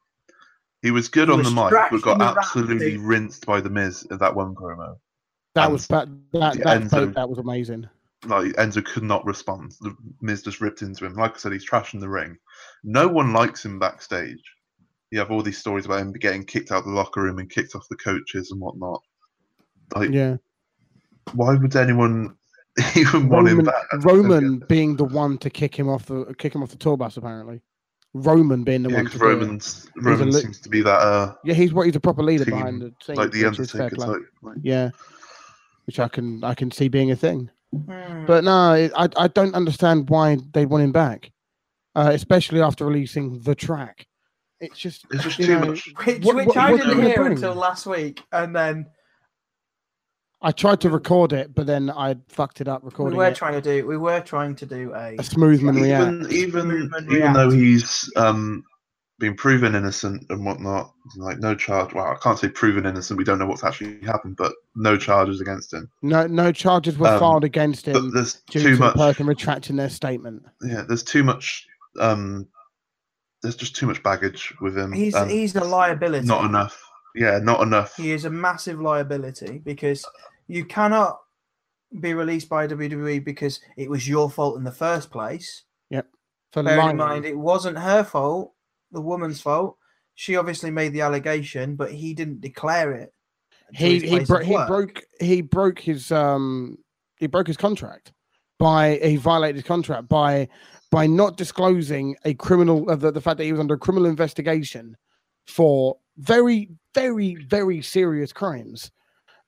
He was good He on was the mic, but got in the ring, absolutely rinsed by the Miz at that one promo. That and was that that that, Enzo- that was amazing. like Enzo could not respond. The Miz just ripped into him. Like I said, he's trash in the ring. No one likes him backstage. you have all these stories about him getting kicked out of the locker room and kicked off the coaches and whatnot. Like, Yeah. why would anyone even want him Roman, back? Roman being the one to kick him off the kick him off the tour bus apparently. Roman being the Yeah, one to. Roman's Roman li- seems to be that uh, Yeah, he's what he's a proper leader team, behind the team. like the which is fair Undertaker type. Like, Yeah, which I can I can see being a thing. Hmm. But no, it, I I don't understand why they want him back, uh, especially after releasing the track. It's just It's just too know, much. which, what- which what- I didn't hear bring? until last week, and then I tried to record it, but then I fucked it up recording. we recording were it. trying to do we were trying to do a a smoothman react. even even Movement even though he's um been proven innocent and whatnot, like no charge. Well, I can't say proven innocent. We don't know what's actually happened, but no charges against him. No, no charges were Um, filed against him there's due too to much. the person retracting their statement. Yeah, there's too much. Um, there's just too much baggage with him. he's and he's a liability. not enough. Yeah, not enough. He is a massive liability because you cannot be released by WWE because it was your fault in the first place. Yep. For Bearing lying. in mind, it wasn't her fault, the woman's fault. She obviously made the allegation, but he didn't declare it. he he, bro- he broke he broke his um he broke his contract by he violated his contract by by not disclosing a criminal uh, the, the fact that he was under a criminal investigation for very very very serious crimes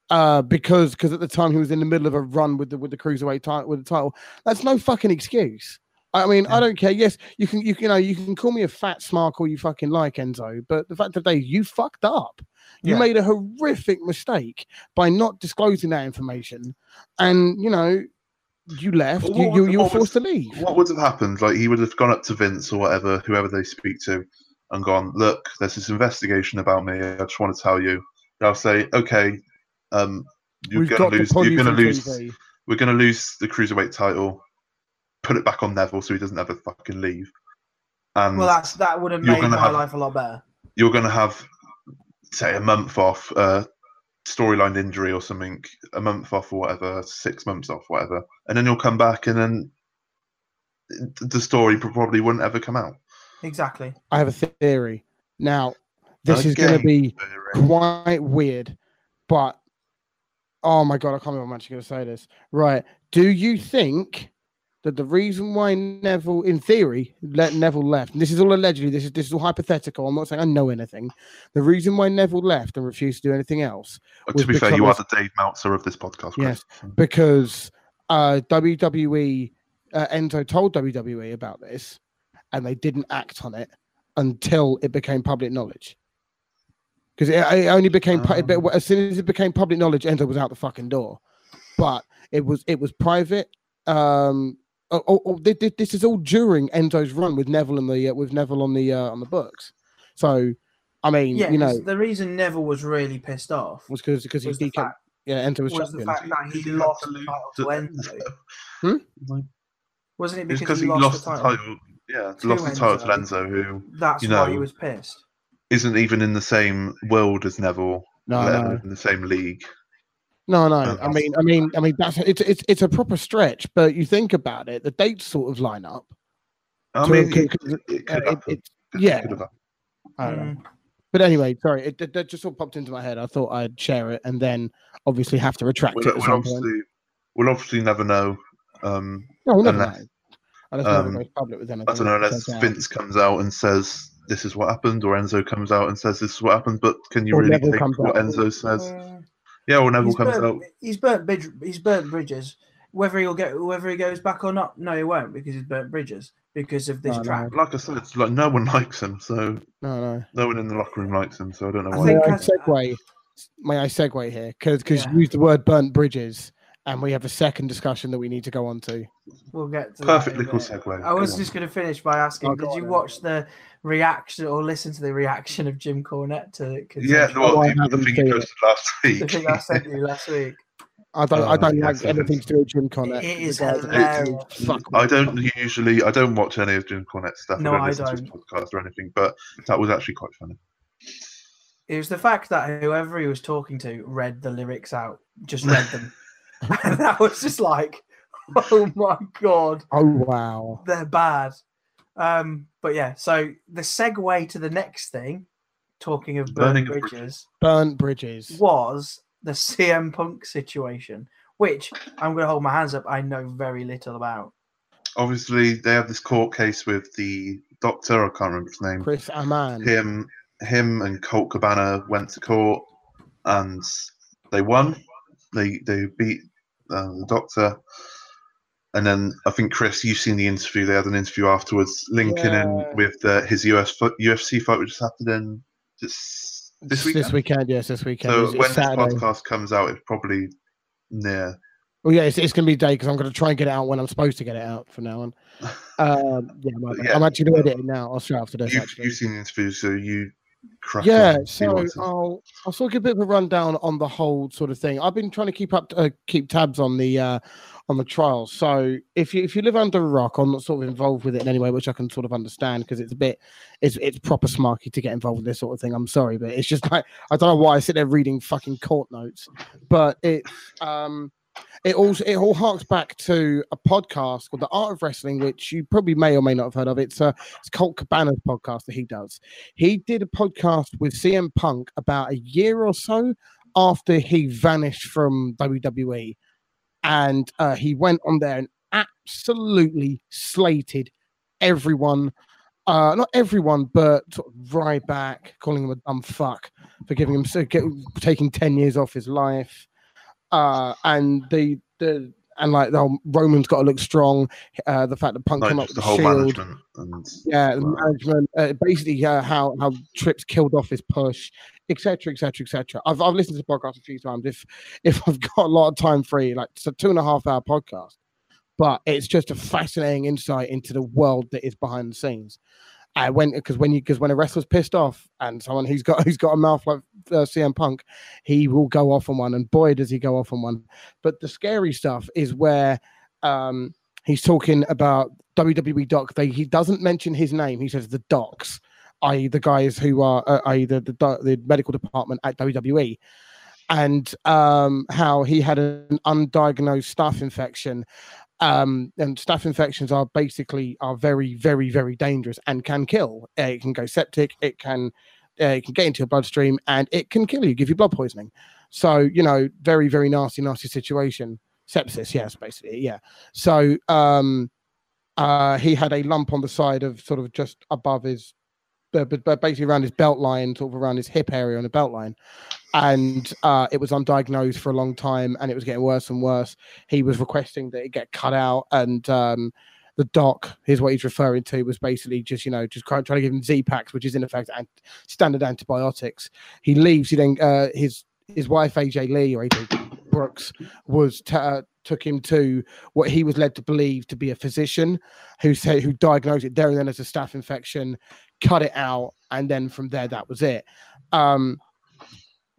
uh because because at the time he was in the middle of a run with the with the cruiserweight title with the title that's no fucking excuse I mean, I don't care. Yes, you can, you can, you know, you can call me a fat smark all you fucking like, Enzo. But the fact of the day, you fucked up. You Yeah. made a horrific mistake by not disclosing that information, and you know, you left. Well, You you, you were forced to leave. What would have happened? Like he would have gone up to Vince or whatever, whoever they speak to, and gone, "Look, there's this investigation about me. I just want to tell you." I'll say, "Okay, um, you're going to lose. You're going to lose. TV. We're going to lose the cruiserweight title. Put it back on Neville so he doesn't ever fucking leave. And Well, that's that would have You're made gonna my have- life a lot better. you're going to have, say, a month off, uh, storyline injury or something, a month off or whatever, six months off, whatever, and then you'll come back and then the story probably wouldn't ever come out. Exactly. I have a theory. Now, this is going to be theory. quite weird, but oh my god, I can't believe I'm actually going to say this. Right? Do you think that the reason why Neville, in theory, let Neville left? And this is all allegedly. This is this is all hypothetical. I'm not saying I know anything. The reason why Neville left and refused to do anything else was to be fair, you are the Dave Meltzer of this podcast. Chris. Yes. because uh, WWE uh, Enzo told WWE about this, and they didn't act on it until it became public knowledge. Because it, it only became it Um. as soon as it became public knowledge, Enzo was out the fucking door. But it was it was private. Um, oh, oh, oh, thi- thi- this is all during Enzo's run with Neville and the uh, with Neville on the uh, on the books. So, I mean, Yeah, you know, 'cause the reason Neville was really pissed off was because because he was the fact, yeah Enzo was, was the fact that he Did have lost to the title to to Enzo. Hmm? Wasn't it It's because because he, lost, the title? Yeah, to lost the title to Enzo. Enzo, who That's you why he was pissed. isn't even in the same world as Neville, No, no. in the same league. No, no. Um, I mean, I mean, I mean, that's it's it's it's a proper stretch. But you think about it, the dates sort of line up. I So mean, it it, could- it, it Uh, could it- happen. yeah. could have happened. I don't know. Mm. But anyway, sorry, it, that- that just sort of popped into my head. I thought I'd share it, and then obviously have to retract We'll, it we'll obviously, we'll obviously never know. Um, No, we'll never unless- know. Unless Neville um, goes public with anything. I don't know, unless turns out. Vince comes out and says this is what happened, or Enzo comes out and says this is what happened. But can you Or really Neville take what out. Enzo says? Mm. Yeah, or Neville he's, comes burnt, out. he's burnt bridge, he's burnt bridges. Whether he'll get whether he goes back or not, no, he won't because he's burnt bridges because of this No, no. track. Like I said, it's like no one likes him, so No, no. no one in the locker room likes him. So I don't know why. May think I uh, segue? May I segue here? Because because Yeah. you used the word burnt bridges, and we have a second discussion that we need to go on to. We'll get to Perfect that little minute. segue. I was Go just going to finish by asking: Oh, Did go you on watch the reaction or listen to the reaction of Jim Cornette to Yeah, well, I the, the thing you it. posted last the thing I sent you last week? I don't. I Oh, don't yes, like anything to do with Jim Cornette. It is regardless hilarious. Fuck. I don't usually, I don't watch any of Jim Cornette's stuff. No, I don't I listen to his don't. podcast or anything, but that was actually quite funny. It was the fact that whoever he was talking to read the lyrics out, just read them, and that was just like, oh my god, Oh wow. they're bad. Um, but yeah, so the segue to the next thing talking of burning Burning of bridges, Burnt bridges. was the CM Punk situation, which I'm going to hold my hands up. I know very little about. Obviously, they have this court case with the doctor. I can't remember his name. Chris Amann. Him, him, and Colt Cabana went to court, and they won. They they beat uh, the doctor, and then I think Chris, you've seen the interview. They had an interview afterwards, linking Yeah. in with uh, his US fo- UFC fight, which just happened in this this weekend. This weekend, yes, this weekend. So It's- it's when this podcast comes out, it's probably near. Well, yeah, it's, it's going to be day because I'm going to try and get it out when I'm supposed to get it out from now on. Um, yeah, I'm, Yeah. I'm actually going to edit it now. I'll straight after this. You've, actually. you've seen the interview, so you crack yeah, so I'll I'll sort of give a bit of a rundown on the whole sort of thing. I've been trying to keep up uh, keep tabs on the uh, on the trials. So if you if you live under a rock, I'm not sort of involved with it in any way, which I can sort of understand because it's a bit it's it's proper smarky to get involved with this sort of thing. I'm sorry, but it's just like I don't know why I sit there reading fucking court notes, but it um it also it all harks back to a podcast called The Art of Wrestling, which you probably may or may not have heard of. It's uh it's Colt Cabana's podcast that he does. He did a podcast with CM Punk about a year or so after he vanished from WWE, and uh, he went on there and absolutely slated everyone. Uh, not everyone, but Ryback, calling him a dumb fuck for giving him so get, taking ten years off his life uh, and the the and like the whole Roman's got to look strong. Uh, the fact that Punk like came up with the the shield, and yeah, Wow. management, uh, basically uh, how how Trips killed off his push, etc., etc., etc. I've I've listened to the podcast a few times. If if I've got a lot of time free, like it's a two and a half hour podcast, but it's just a fascinating insight into the world that is behind the scenes. I went because when you because when a wrestler's pissed off and someone who's got who's got a mouth like uh, CM Punk, he will go off on one, and boy does he go off on one. But the scary stuff is where um, he's talking about WWE doc. They he doesn't mention his name. He says the docs, i.e. the guys who are uh, i.e. the, the the medical department at WWE, and um, how he had an undiagnosed staph infection. Um, and staph infections are basically are very very very dangerous and can kill. Uh, it can go septic. It can uh, it can get into your bloodstream and it can kill you, give you blood poisoning. So you know, very very nasty nasty situation. Sepsis, yes, basically, yeah. So um, uh, he had a lump on the side of sort of just above his, but, but basically around his belt line, sort of around his hip area on the belt line, and uh, it was undiagnosed for a long time, and it was getting worse and worse. He was requesting that it get cut out, and um, the doc, here's what he's referring to, was basically just you know just trying, to give him Z packs, which is in effect ant- standard antibiotics. He leaves. He then uh, his his wife AJ Lee or AJ Brooks was t- uh, took him to what he was led to believe to be a physician who said who diagnosed it there and then as a staph infection, cut it out, and then from there that was it. Um,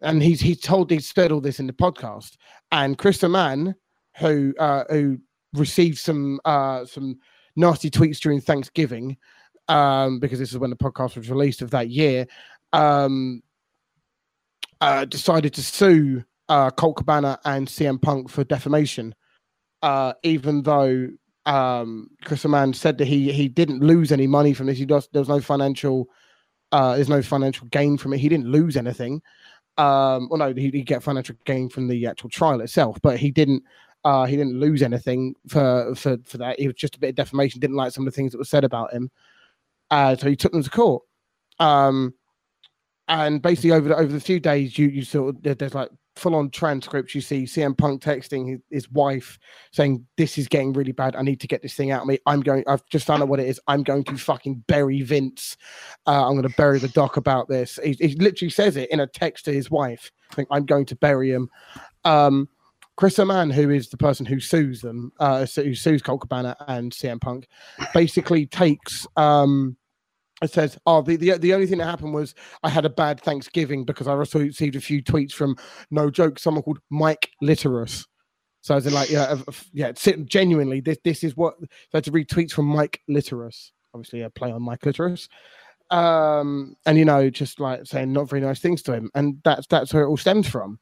and he's he told he said all this in the podcast. And Chris Amann, who uh, who received some uh, some nasty tweets during Thanksgiving, um, because this is when the podcast was released of that year, um, uh, decided to sue uh, Colt Cabana and CM Punk for defamation, uh, even though um, Chris Amann said that he he didn't lose any money from this. He does there was no financial uh, there's no financial gain from it. He didn't lose anything. Um, well, no, he did get financial gain from the actual trial itself, but he didn't. Uh, he didn't lose anything for for for that. It was just a bit of defamation. Didn't like some of the things that were said about him, uh, so he took them to court. Um, and basically, over the over the few days, you you sort of there's like full on transcripts. You see CM Punk texting his, his wife saying, "This is getting really bad. I need to get this thing out of me. I'm going. I've just found out what it is. I'm going to fucking bury Vince. Uh, I'm going to bury the doc about this." He, he literally says it in a text to his wife. I think I'm going to bury him. Um, Chris Amann, who is the person who sues them, uh, who sues Colt Cabana and CM Punk, basically takes. Um, it says, "Oh, the, the the only thing that happened was I had a bad Thanksgiving because I also received a few tweets from no joke, someone called Mike Litterus. So I was like, yeah, yeah, genuinely this this is what so I had to read tweets from Mike Litterus, obviously a play on Mike Litterus, um, and you know, just like saying not very nice things to him, and that's that's where it all stems from.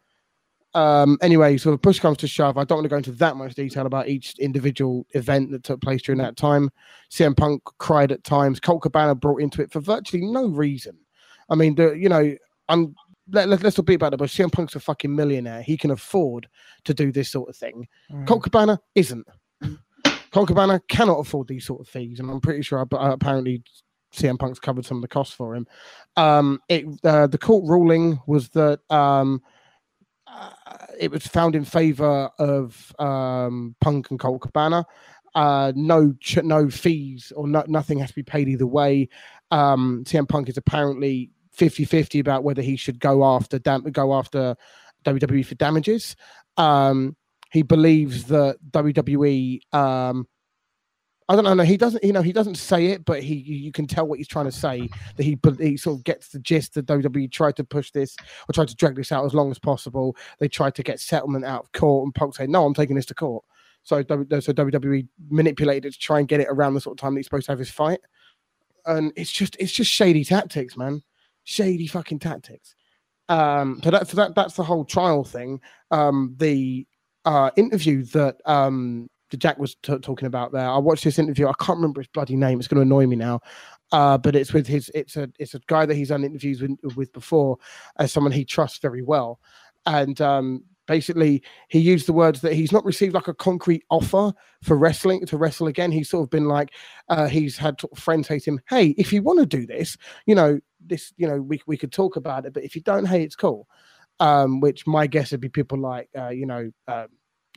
Um, anyway, so the push comes to shove. I don't want to go into that much detail about each individual event that took place during that time. CM Punk cried at times. Colt Cabana brought into it for virtually no reason. I mean, the you know, I'm let, let, us not be about it, but CM Punk's a fucking millionaire. He can afford to do this sort of thing. Mm. Colt Cabana isn't. Colt Cabana cannot afford these sort of fees, and I'm pretty sure uh, apparently CM Punk's covered some of the costs for him. Um, it uh, the court ruling was that um, it was found in favor of um, Punk and Colt Cabana. Uh, no, ch- no fees or no, nothing has to be paid either way. Um, CM Punk is apparently 50-50 about whether he should go after dam- go after WWE for damages. Um, he believes that WWE um, I don't know. He doesn't. You know, he doesn't say it, but he you can tell what he's trying to say. That he he sort of gets the gist that WWE tried to push this or tried to drag this out as long as possible. They tried to get settlement out of court, and Punk said, "No, I'm taking this to court." So, so WWE manipulated to try and get it around the sort of time that he's supposed to have his fight. And it's just it's just shady tactics, man. Shady fucking tactics. Um, so that's so that that's the whole trial thing. Um, the uh, interview that um, Jack was t- talking about there. I watched this interview. I can't remember his bloody name. It's going to annoy me now. Uh, but it's with his. It's a. It's a guy that he's done interviews with, with before, as someone he trusts very well, and um, basically he used the words that he's not received like a concrete offer for wrestling to wrestle again. He's sort of been like, uh, he's had friends hate him, "Hey, if you want to do this, you know, this, you know, we we could talk about it, but if you don't, hey, it's cool." Um, which my guess would be people like, uh, you know, um,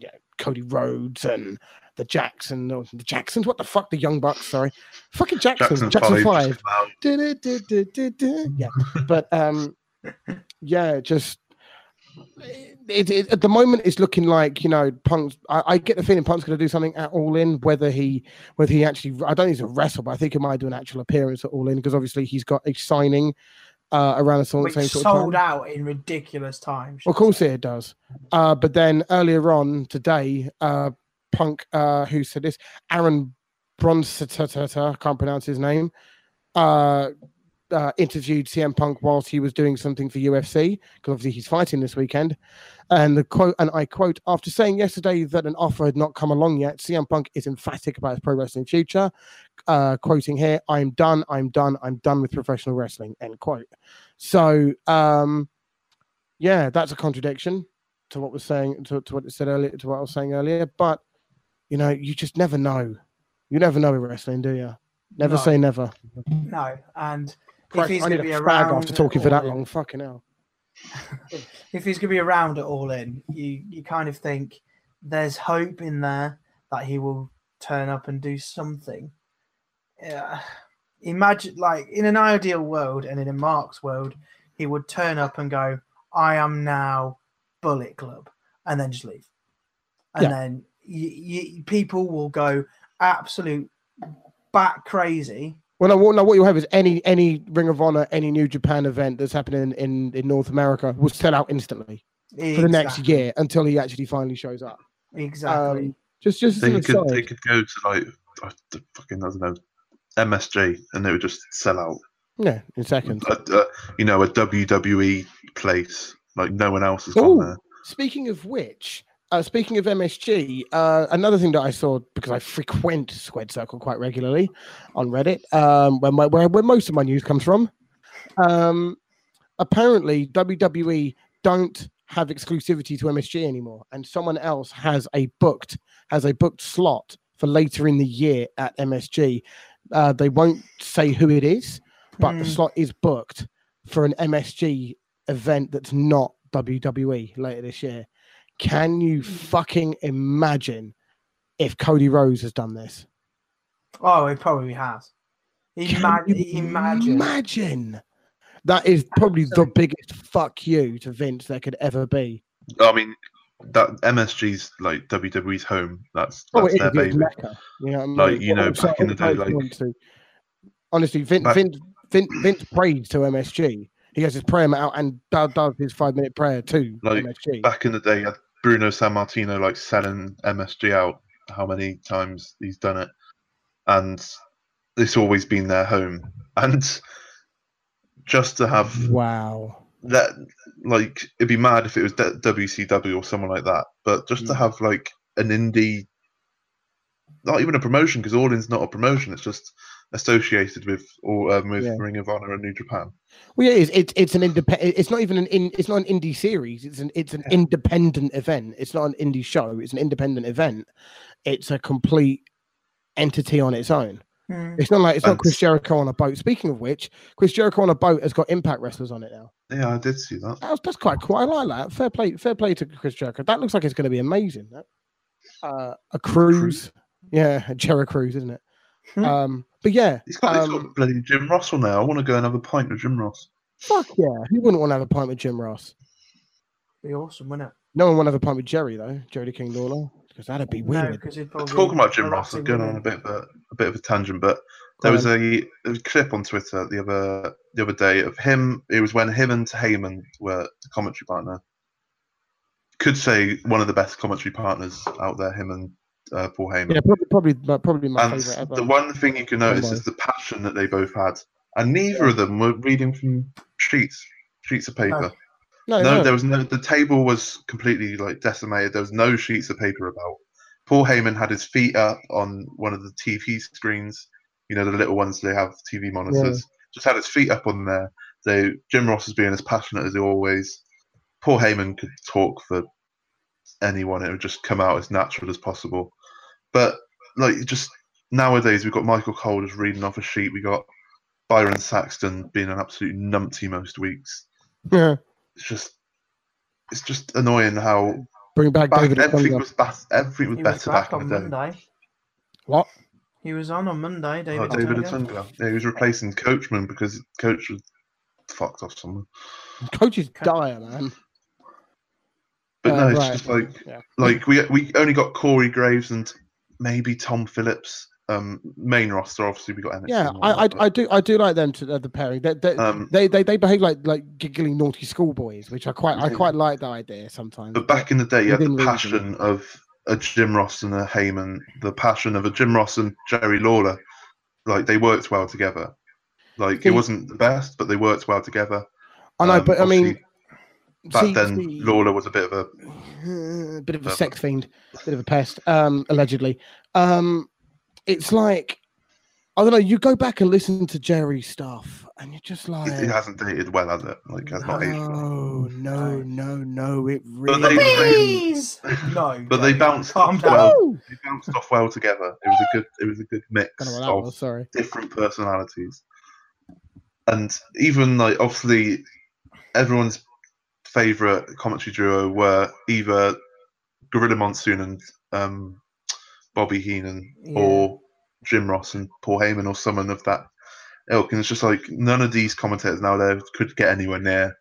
yeah, Cody Rhodes and the Jackson, the Jacksons. What the fuck? The Young Bucks. Sorry, fucking Jackson. Jackson, Five. Yeah, but um, yeah, just it, it, at the moment it's looking like you know Punk's. I, I get the feeling Punk's going to do something at All In. Whether he whether he actually, I don't think he's a wrestle, but I think he might do an actual appearance at All In because obviously he's got a signing uh, around the Which same sort sold of out in ridiculous times. Of course it does. Uh, but then earlier on today, uh, Punk, uh, who said this, Aaron Bronsteter, I can't pronounce his name, uh, uh, interviewed CM Punk whilst he was doing something for UFC because obviously he's fighting this weekend. And the quote, and I quote, after saying yesterday that an offer had not come along yet, CM Punk is emphatic about his pro wrestling future. Uh, quoting here, I'm done, I'm done, I'm done with professional wrestling, end quote. So, um, yeah, that's a contradiction to what was saying, to, to what it said earlier, to what I was saying earlier. But, you know, you just never know. You never know in wrestling, do you? Never No. say never. No, and Christ, he's I need gonna a around after talking for that or- long. Fucking hell. if he's going to be around at all in, you you kind of think there's hope in there that he will turn up and do something. Yeah. Imagine, like, in an ideal world and in a Mark's world, he would turn up and go, I am now Bullet Club, and then just leave. And Yeah. then y- y- people will go absolute bat crazy. Well, no, what, no, what you'll have is any any Ring of Honor, any New Japan event that's happening in, in North America will sell out instantly for the next year until he actually finally shows up. Exactly. Um, just just as They could, they could go to like uh, the fucking I don't know MSG and they would just sell out. yeah, in seconds. A, a, you know, a WWE place like no one else has Ooh. gone there. Speaking of which, uh, speaking of MSG, uh, another thing that I saw because I frequent Squared Circle quite regularly on Reddit, um, where, my, where where most of my news comes from. Um, apparently, WWE don't have exclusivity to MSG anymore, and someone else has a booked has a booked slot for later in the year at MSG. Uh, they won't say who it is, but the Hmm. slot is booked for an MSG event that's not WWE later this year. Can you fucking imagine if Cody Rhodes has done this? Oh, he probably has. Can Ima- imagine. imagine? That is probably the biggest fuck you to Vince there could ever be. I mean, that MSG's like WWE's home. That's Oh, that's it their is, it's baby. Mecca. You know I mean? Like, you What know, back in the day, like- honestly, Vince, Back- Vince, Vince, Vince prays to MSG. He has his prayer mat out and does, does his five minute prayer to Like, MSG. Back in the day, you had Bruno Sammartino like selling MSG out. How many times he's done it, and it's always been their home. And just to have Wow. that like it'd be mad if it was WCW or someone like that, but just to Mm. have like an indie, not even a promotion because All In's not a promotion. It's just associated with or um, with Yeah. Ring of Honor and New Japan. Well, yeah, it's it's, it's an independent. It's not even an in. It's not an indie series. It's an it's an Yeah. independent event. It's not an indie show. It's an independent event. It's a complete entity on its own. Hmm. It's not like it's not Chris Jericho on a boat. Speaking of which, Chris Jericho on a boat has got Impact wrestlers on it now. Yeah, I did see that. That's, that's quite cool. I like that. Fair play. Fair play to Chris Jericho. That looks like it's going to be amazing. That. Uh, a cruise. Yeah, a Jericho cruise, isn't it? Hmm. Um, but yeah, He's got, he's um, got bloody Jim Russell now. I want to go and have a pint with Jim Ross. fuck yeah. Who wouldn't want to have a pint with Jim Ross? Be awesome, wouldn't it? No one want to have a pint with Jerry though. Jerry the King Lawler, because that'd be No, weird. because he'd probably Talking about Jim Ross, I'm going on a bit of a, a bit of a tangent, but there was a, a clip on Twitter the other the other day of him. It was when him and Heyman were the commentary partner. Could say one of the best commentary partners out there. Him and uh, Paul Heyman. yeah, probably probably my- probably my and favorite ever. the one thing you can notice is the passion that they both had, and neither of them were reading from sheets sheets of paper. no, No, no, there was no. The table was completely like decimated. There was no sheets of paper about. Paul Heyman had his feet up on one of the TV screens. You know the little ones they have TV monitors. Just had his feet up on there. So Jim Ross was being as passionate as he always. Paul Heyman could talk for anyone. It would just come out as natural as possible. But like just nowadays, we've got Michael Cole just reading off a sheet. We got Byron Saxton being an absolute numpty most weeks yeah. it's just it's just annoying how Bring back, back, David. everything Otunga. was bas- everything was He was better back back, on in the day. Monday. What? He was on on Monday, Oh, David. David Otunga. Otunga. Yeah, he was replacing Coachman because Coach was fucked off somewhere. Coach is Okay. dire, man. But Uh, no, it's right. just like Yeah. like we we only got Corey Graves and maybe Tom Phillips. Um, main roster obviously we got NXT. Yeah, I, I, I do I do like them to uh, the pairing. They, they, Um, they, they they behave like like giggling naughty schoolboys, which I quite I quite like that idea sometimes. But back in the day, you had the reason. passion of a Jim Ross and a Heyman, the passion of a Jim Ross and Jerry Lawler. Like they worked well together. Like it wasn't the best, but they worked well together. I know, Um, but I mean, obviously, back see- then see- Lawler was a bit of a uh, bit of a sex fiend, bit of a pest, um, allegedly. Um, it's like I don't know. You go back and listen to Jerry's stuff, and you're just like, it hasn't dated well, has it? Like it has not aged well. no, no, no, no. It But really. they- Please! no. But they bounced Calm off down. well. They bounced off well together. It was a good. It was a good mix Don't know what that of was. Sorry. different personalities, and even like obviously everyone's favorite commentary duo were either Gorilla Monsoon and um, Bobby Heenan, Yeah. or Jim Ross and Paul Heyman, or someone of that ilk. And it's just like none of these commentators nowadays could get anywhere near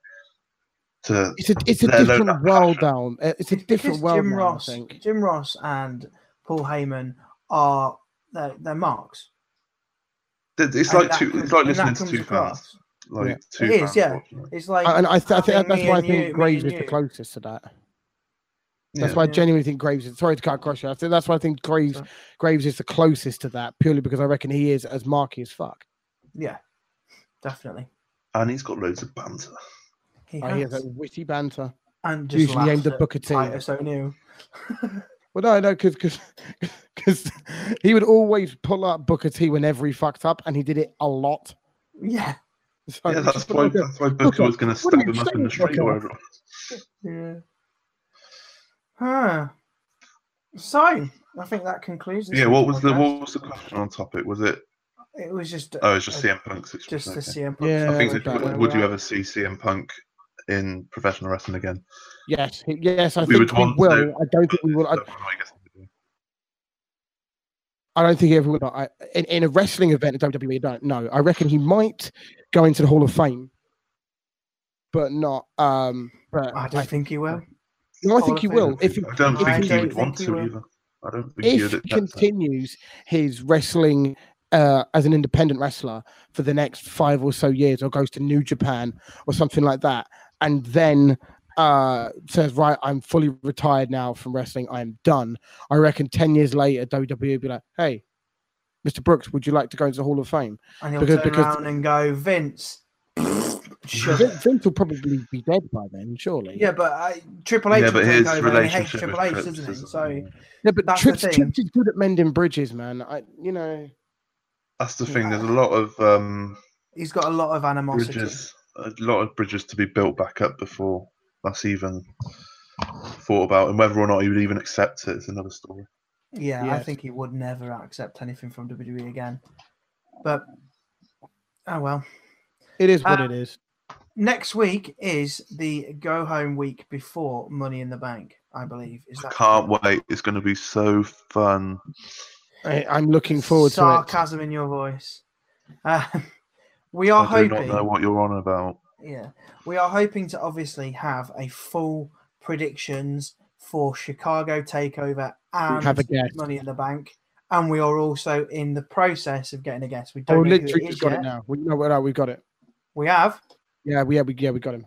to. It's a it's a different world passion. down. Uh, It's a different because world Jim now, Ross, I think. Jim Ross and Paul Heyman are they're, they're marks. It's And like that two. comes- It's like listening to comes two across. fans. Like Yeah. two It is, yeah. It's like And I, th- I think that's why I and you- think Graves is the closest to that. That's Yeah. why I genuinely think Graves is. Sorry to cut across you. I think that's why I think Graves Sorry. Graves is the closest to that purely because I reckon he is as marky as fuck. yeah, definitely. And he's got loads of banter. He Oh, he has has. that witty banter. and just Usually aimed at Booker T. Titus O'Neil. Well, no, no, because because he would always pull up Booker T whenever he fucked up, and he did it a lot. yeah, So Yeah, that's why. like a- That's why Booker, Booker was going to what stab him up in the street Booker? or whatever. yeah. Huh. So I think that concludes. this Yeah. What was the podcast. what was the question on topic? Was it? It was just. Oh, it's just uh, CM Punk's Just situation. the okay. CM Punk Yeah, I think situation, that- that, would you ever see CM Punk in professional wrestling again? Yes, yes, I We think would we will. to, I don't think we will. I, I do. I don't think he ever will. I, in, in a wrestling event at WWE, I don't know. I reckon he might go into the Hall of Fame, but not. Um, but I don't think he will. no, I Hall think of he Fame. will. If he, I don't if think he- he would want he to will. either. I don't think he if would he accept that. continues his wrestling uh, as an independent wrestler for the next five or so years, or goes to New Japan or something like that, and then uh, says, "Right, I'm fully retired now from wrestling. I'm done." I reckon ten years later, WWE will be like, "Hey, Mr. Brooks, would you like to go into the Hall of Fame?" And he'll Because- turn because- around and go, Vince. shove Vin- it. Vince will probably be dead by then, surely. Yeah, but uh, Triple H Yeah, will but take his over and he hates Triple H, doesn't he? is- So Yeah, but That's the Trips, thing. Trips is good at mending bridges, man. I, you know, That's the thing. There's a lot of um, He's got a lot of animosity. bridges, a lot of bridges to be built back up before that's even thought about, and whether or not he would even accept it is another story. Yeah, I think he would never accept anything from WWE again. But oh well. It is what Uh, it is. Next week is the go home week before Money in the Bank, I believe. Is that Can't wait. It's going to be so fun. I, I'm looking forward to it. sarcasm in your voice. Uh, we are I do not know what you're on about. Yeah, we are hoping to obviously have a full predictions for Chicago Takeover and have a guest. Money in the Bank, and we are also in the process of getting a guest. We don't Oh, know who literally just got yet. it now. We, no, no, we got it. We have. Yeah, we, yeah, we, yeah, we got him.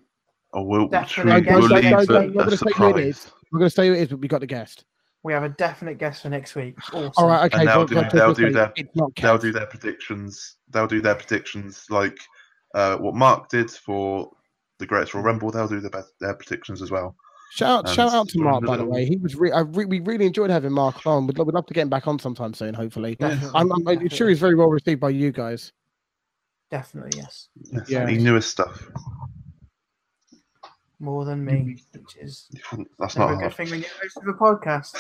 Or we'll, Definitely we against- will Don't- leave don't- it don't- I'm not a gonna say who it is. surprise. We're going to say who it is, but we got the guest. We have a definite guest for next week. Awesome. All right, okay. they'll but- do- but- they'll do their- They'll do their predictions. They'll do their predictions like uh, what Mark did for the Greatest Royal Rumble. They'll do their best, their predictions as well. Shout, and shout out to Mark, by the the way. He was. Re- I re- we really enjoyed having Mark on. We'd, lo- we'd love to get him back on sometime soon. Hopefully, Definitely, I'm, I'm, I'm sure he's very well received by you guys. definitely yes, Yes, Yeah. He knew his stuff. more than me, which is That's not a good hard. thing when you're host of a podcast.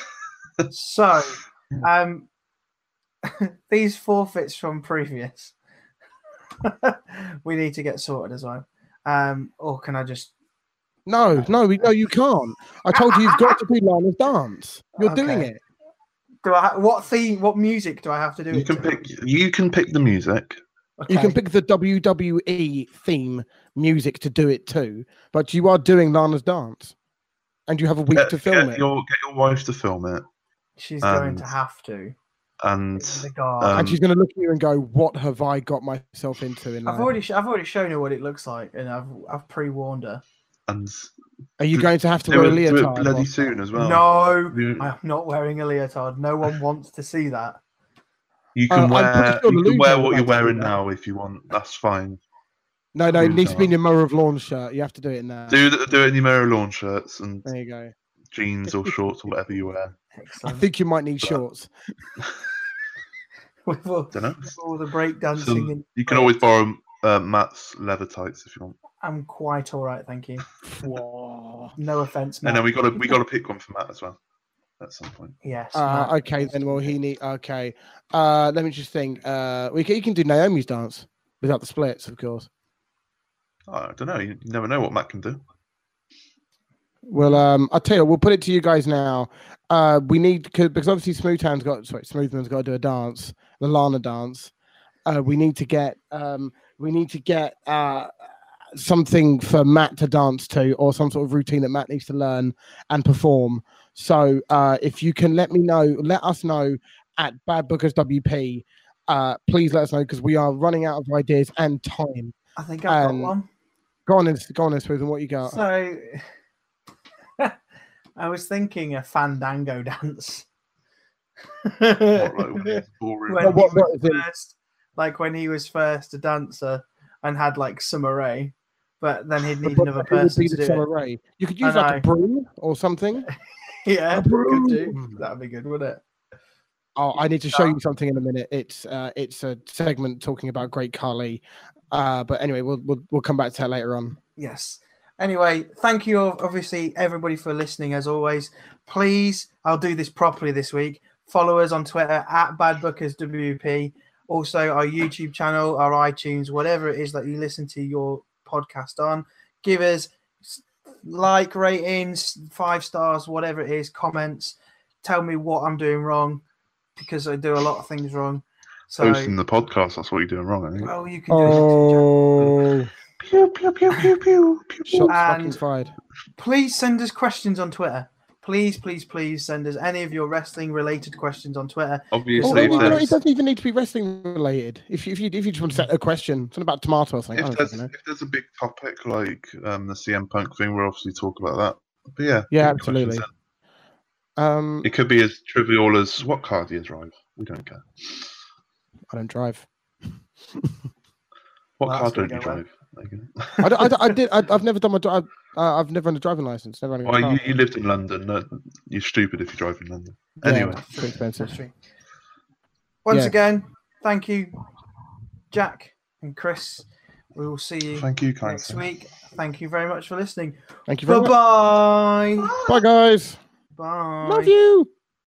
so, um, these forfeits from previous, we need to get sorted as well. Um, or can I just? No, no, we, no, you can't. I told you you've got to do Lana's dance. You're doing it. Do I? Ha- what theme? What music do I have to do? You can to? pick. You can pick the music. You can pick the WWE theme music to do it too, but you are doing Lana's dance, and you have a week Get, to film get it. Your, get your wife to film it, She's going to have to. and the guard. um, and she's going to look at you and go, "What have I got myself into?" In I've already, sh- I've already shown her what it looks like, and I've, I've pre-warned her. And Are you going to have to do wear a it, do it leotard? bloody or- soon as well. no, I'm not wearing a leotard. No one wants to see that. you Uh, can I'm wear. sure You can wear what you're like to do wearing now if you want. That's fine. No, no, it Blue needs to be in your Mower of Lawn shirt. You have to do it now. Do the, do it in your mirror of lawn shirts and There you go. jeans or shorts or whatever you wear. I think you might need But- shorts. with, all, Don't know. with all the breakdancing, Some- and You can always borrow uh, Matt's leather tights if you want. I'm quite all right, thank you. Whoa. No offense, And then we got to we got to pick one for Matt as well at some point. yes. Uh, okay, then. Well, he need. Okay. Uh, let me just think. Uh, we can, you can do Naomi's dance without the splits, of course. I don't know. You, you never know what Matt can do. Well, um, I'll tell you, we'll put it to you guys now. Uh, we need cause, because obviously Smoothman's got sorry, Smoothman's got to do a dance, the Lana dance. Uh, we need to get um, we need to get uh, something for Matt to dance to, or some sort of routine that Matt needs to learn and perform. So, uh, if you can let me know, let us know at Bad Bookers WP. Uh, please let us know because we are running out of ideas and time. I think I've um, got one. Go on, in, go on, in, Smooth, and what you got? So, I was thinking a Fandango dance. What, like, when he's boring? when What- what- he was what is it? first, like when he was first a dancer and had like Summer Rae, but then he'd need But another person to do it. You could use like a broom or something. Yeah, A could do. broom. That'd be good, wouldn't it? Oh, I need to show you something in a minute. It's uh, it's a segment talking about Great Khali. Uh, but anyway, we'll, we'll we'll come back to that later on. Yes. Anyway, thank you obviously everybody for listening as always. Please, I'll do this properly this week. Follow us on Twitter at BadBookersWP. Also, our YouTube channel, our iTunes, whatever it is that you listen to your podcast on. Give us like ratings, five stars, whatever it is, comments. Tell me what I'm doing wrong because I do a lot of things wrong. So, Hosting the podcast. That's what you're doing wrong. I think. well, you can do it. Oh, Pew, pew, pew, pew, pew, pew, pew. shots fucking fired. please send us questions on Twitter. Please, please, please send us any of your wrestling related questions on Twitter. Obviously, maybe, if you know, there's, it doesn't even need to be wrestling related. If you, if you if you just want to set a question, something about tomato or something. I if there's, know. if there's a big topic like um, the CM Punk thing, we'll obviously talk about that. But yeah, Yeah, absolutely. Um. It could be as trivial as what car do you drive? We don't care. I don't drive. What Well, car don't you drive? There you go. I, don't- I, don't- I did. I, I've never done my. dri- I've, uh, I've never had a driving license. Never had a Well, car. you, you lived in London. No, you're stupid if you drive in London. Yeah, Anyway, it's too expensive. That's true. Once Yeah. again, thank you Jack and Chris. We will see you Thank you, kind next sir. week. Thank you very much for listening. Thank you very Bye much. bye. Bye, guys. Bye. Love you.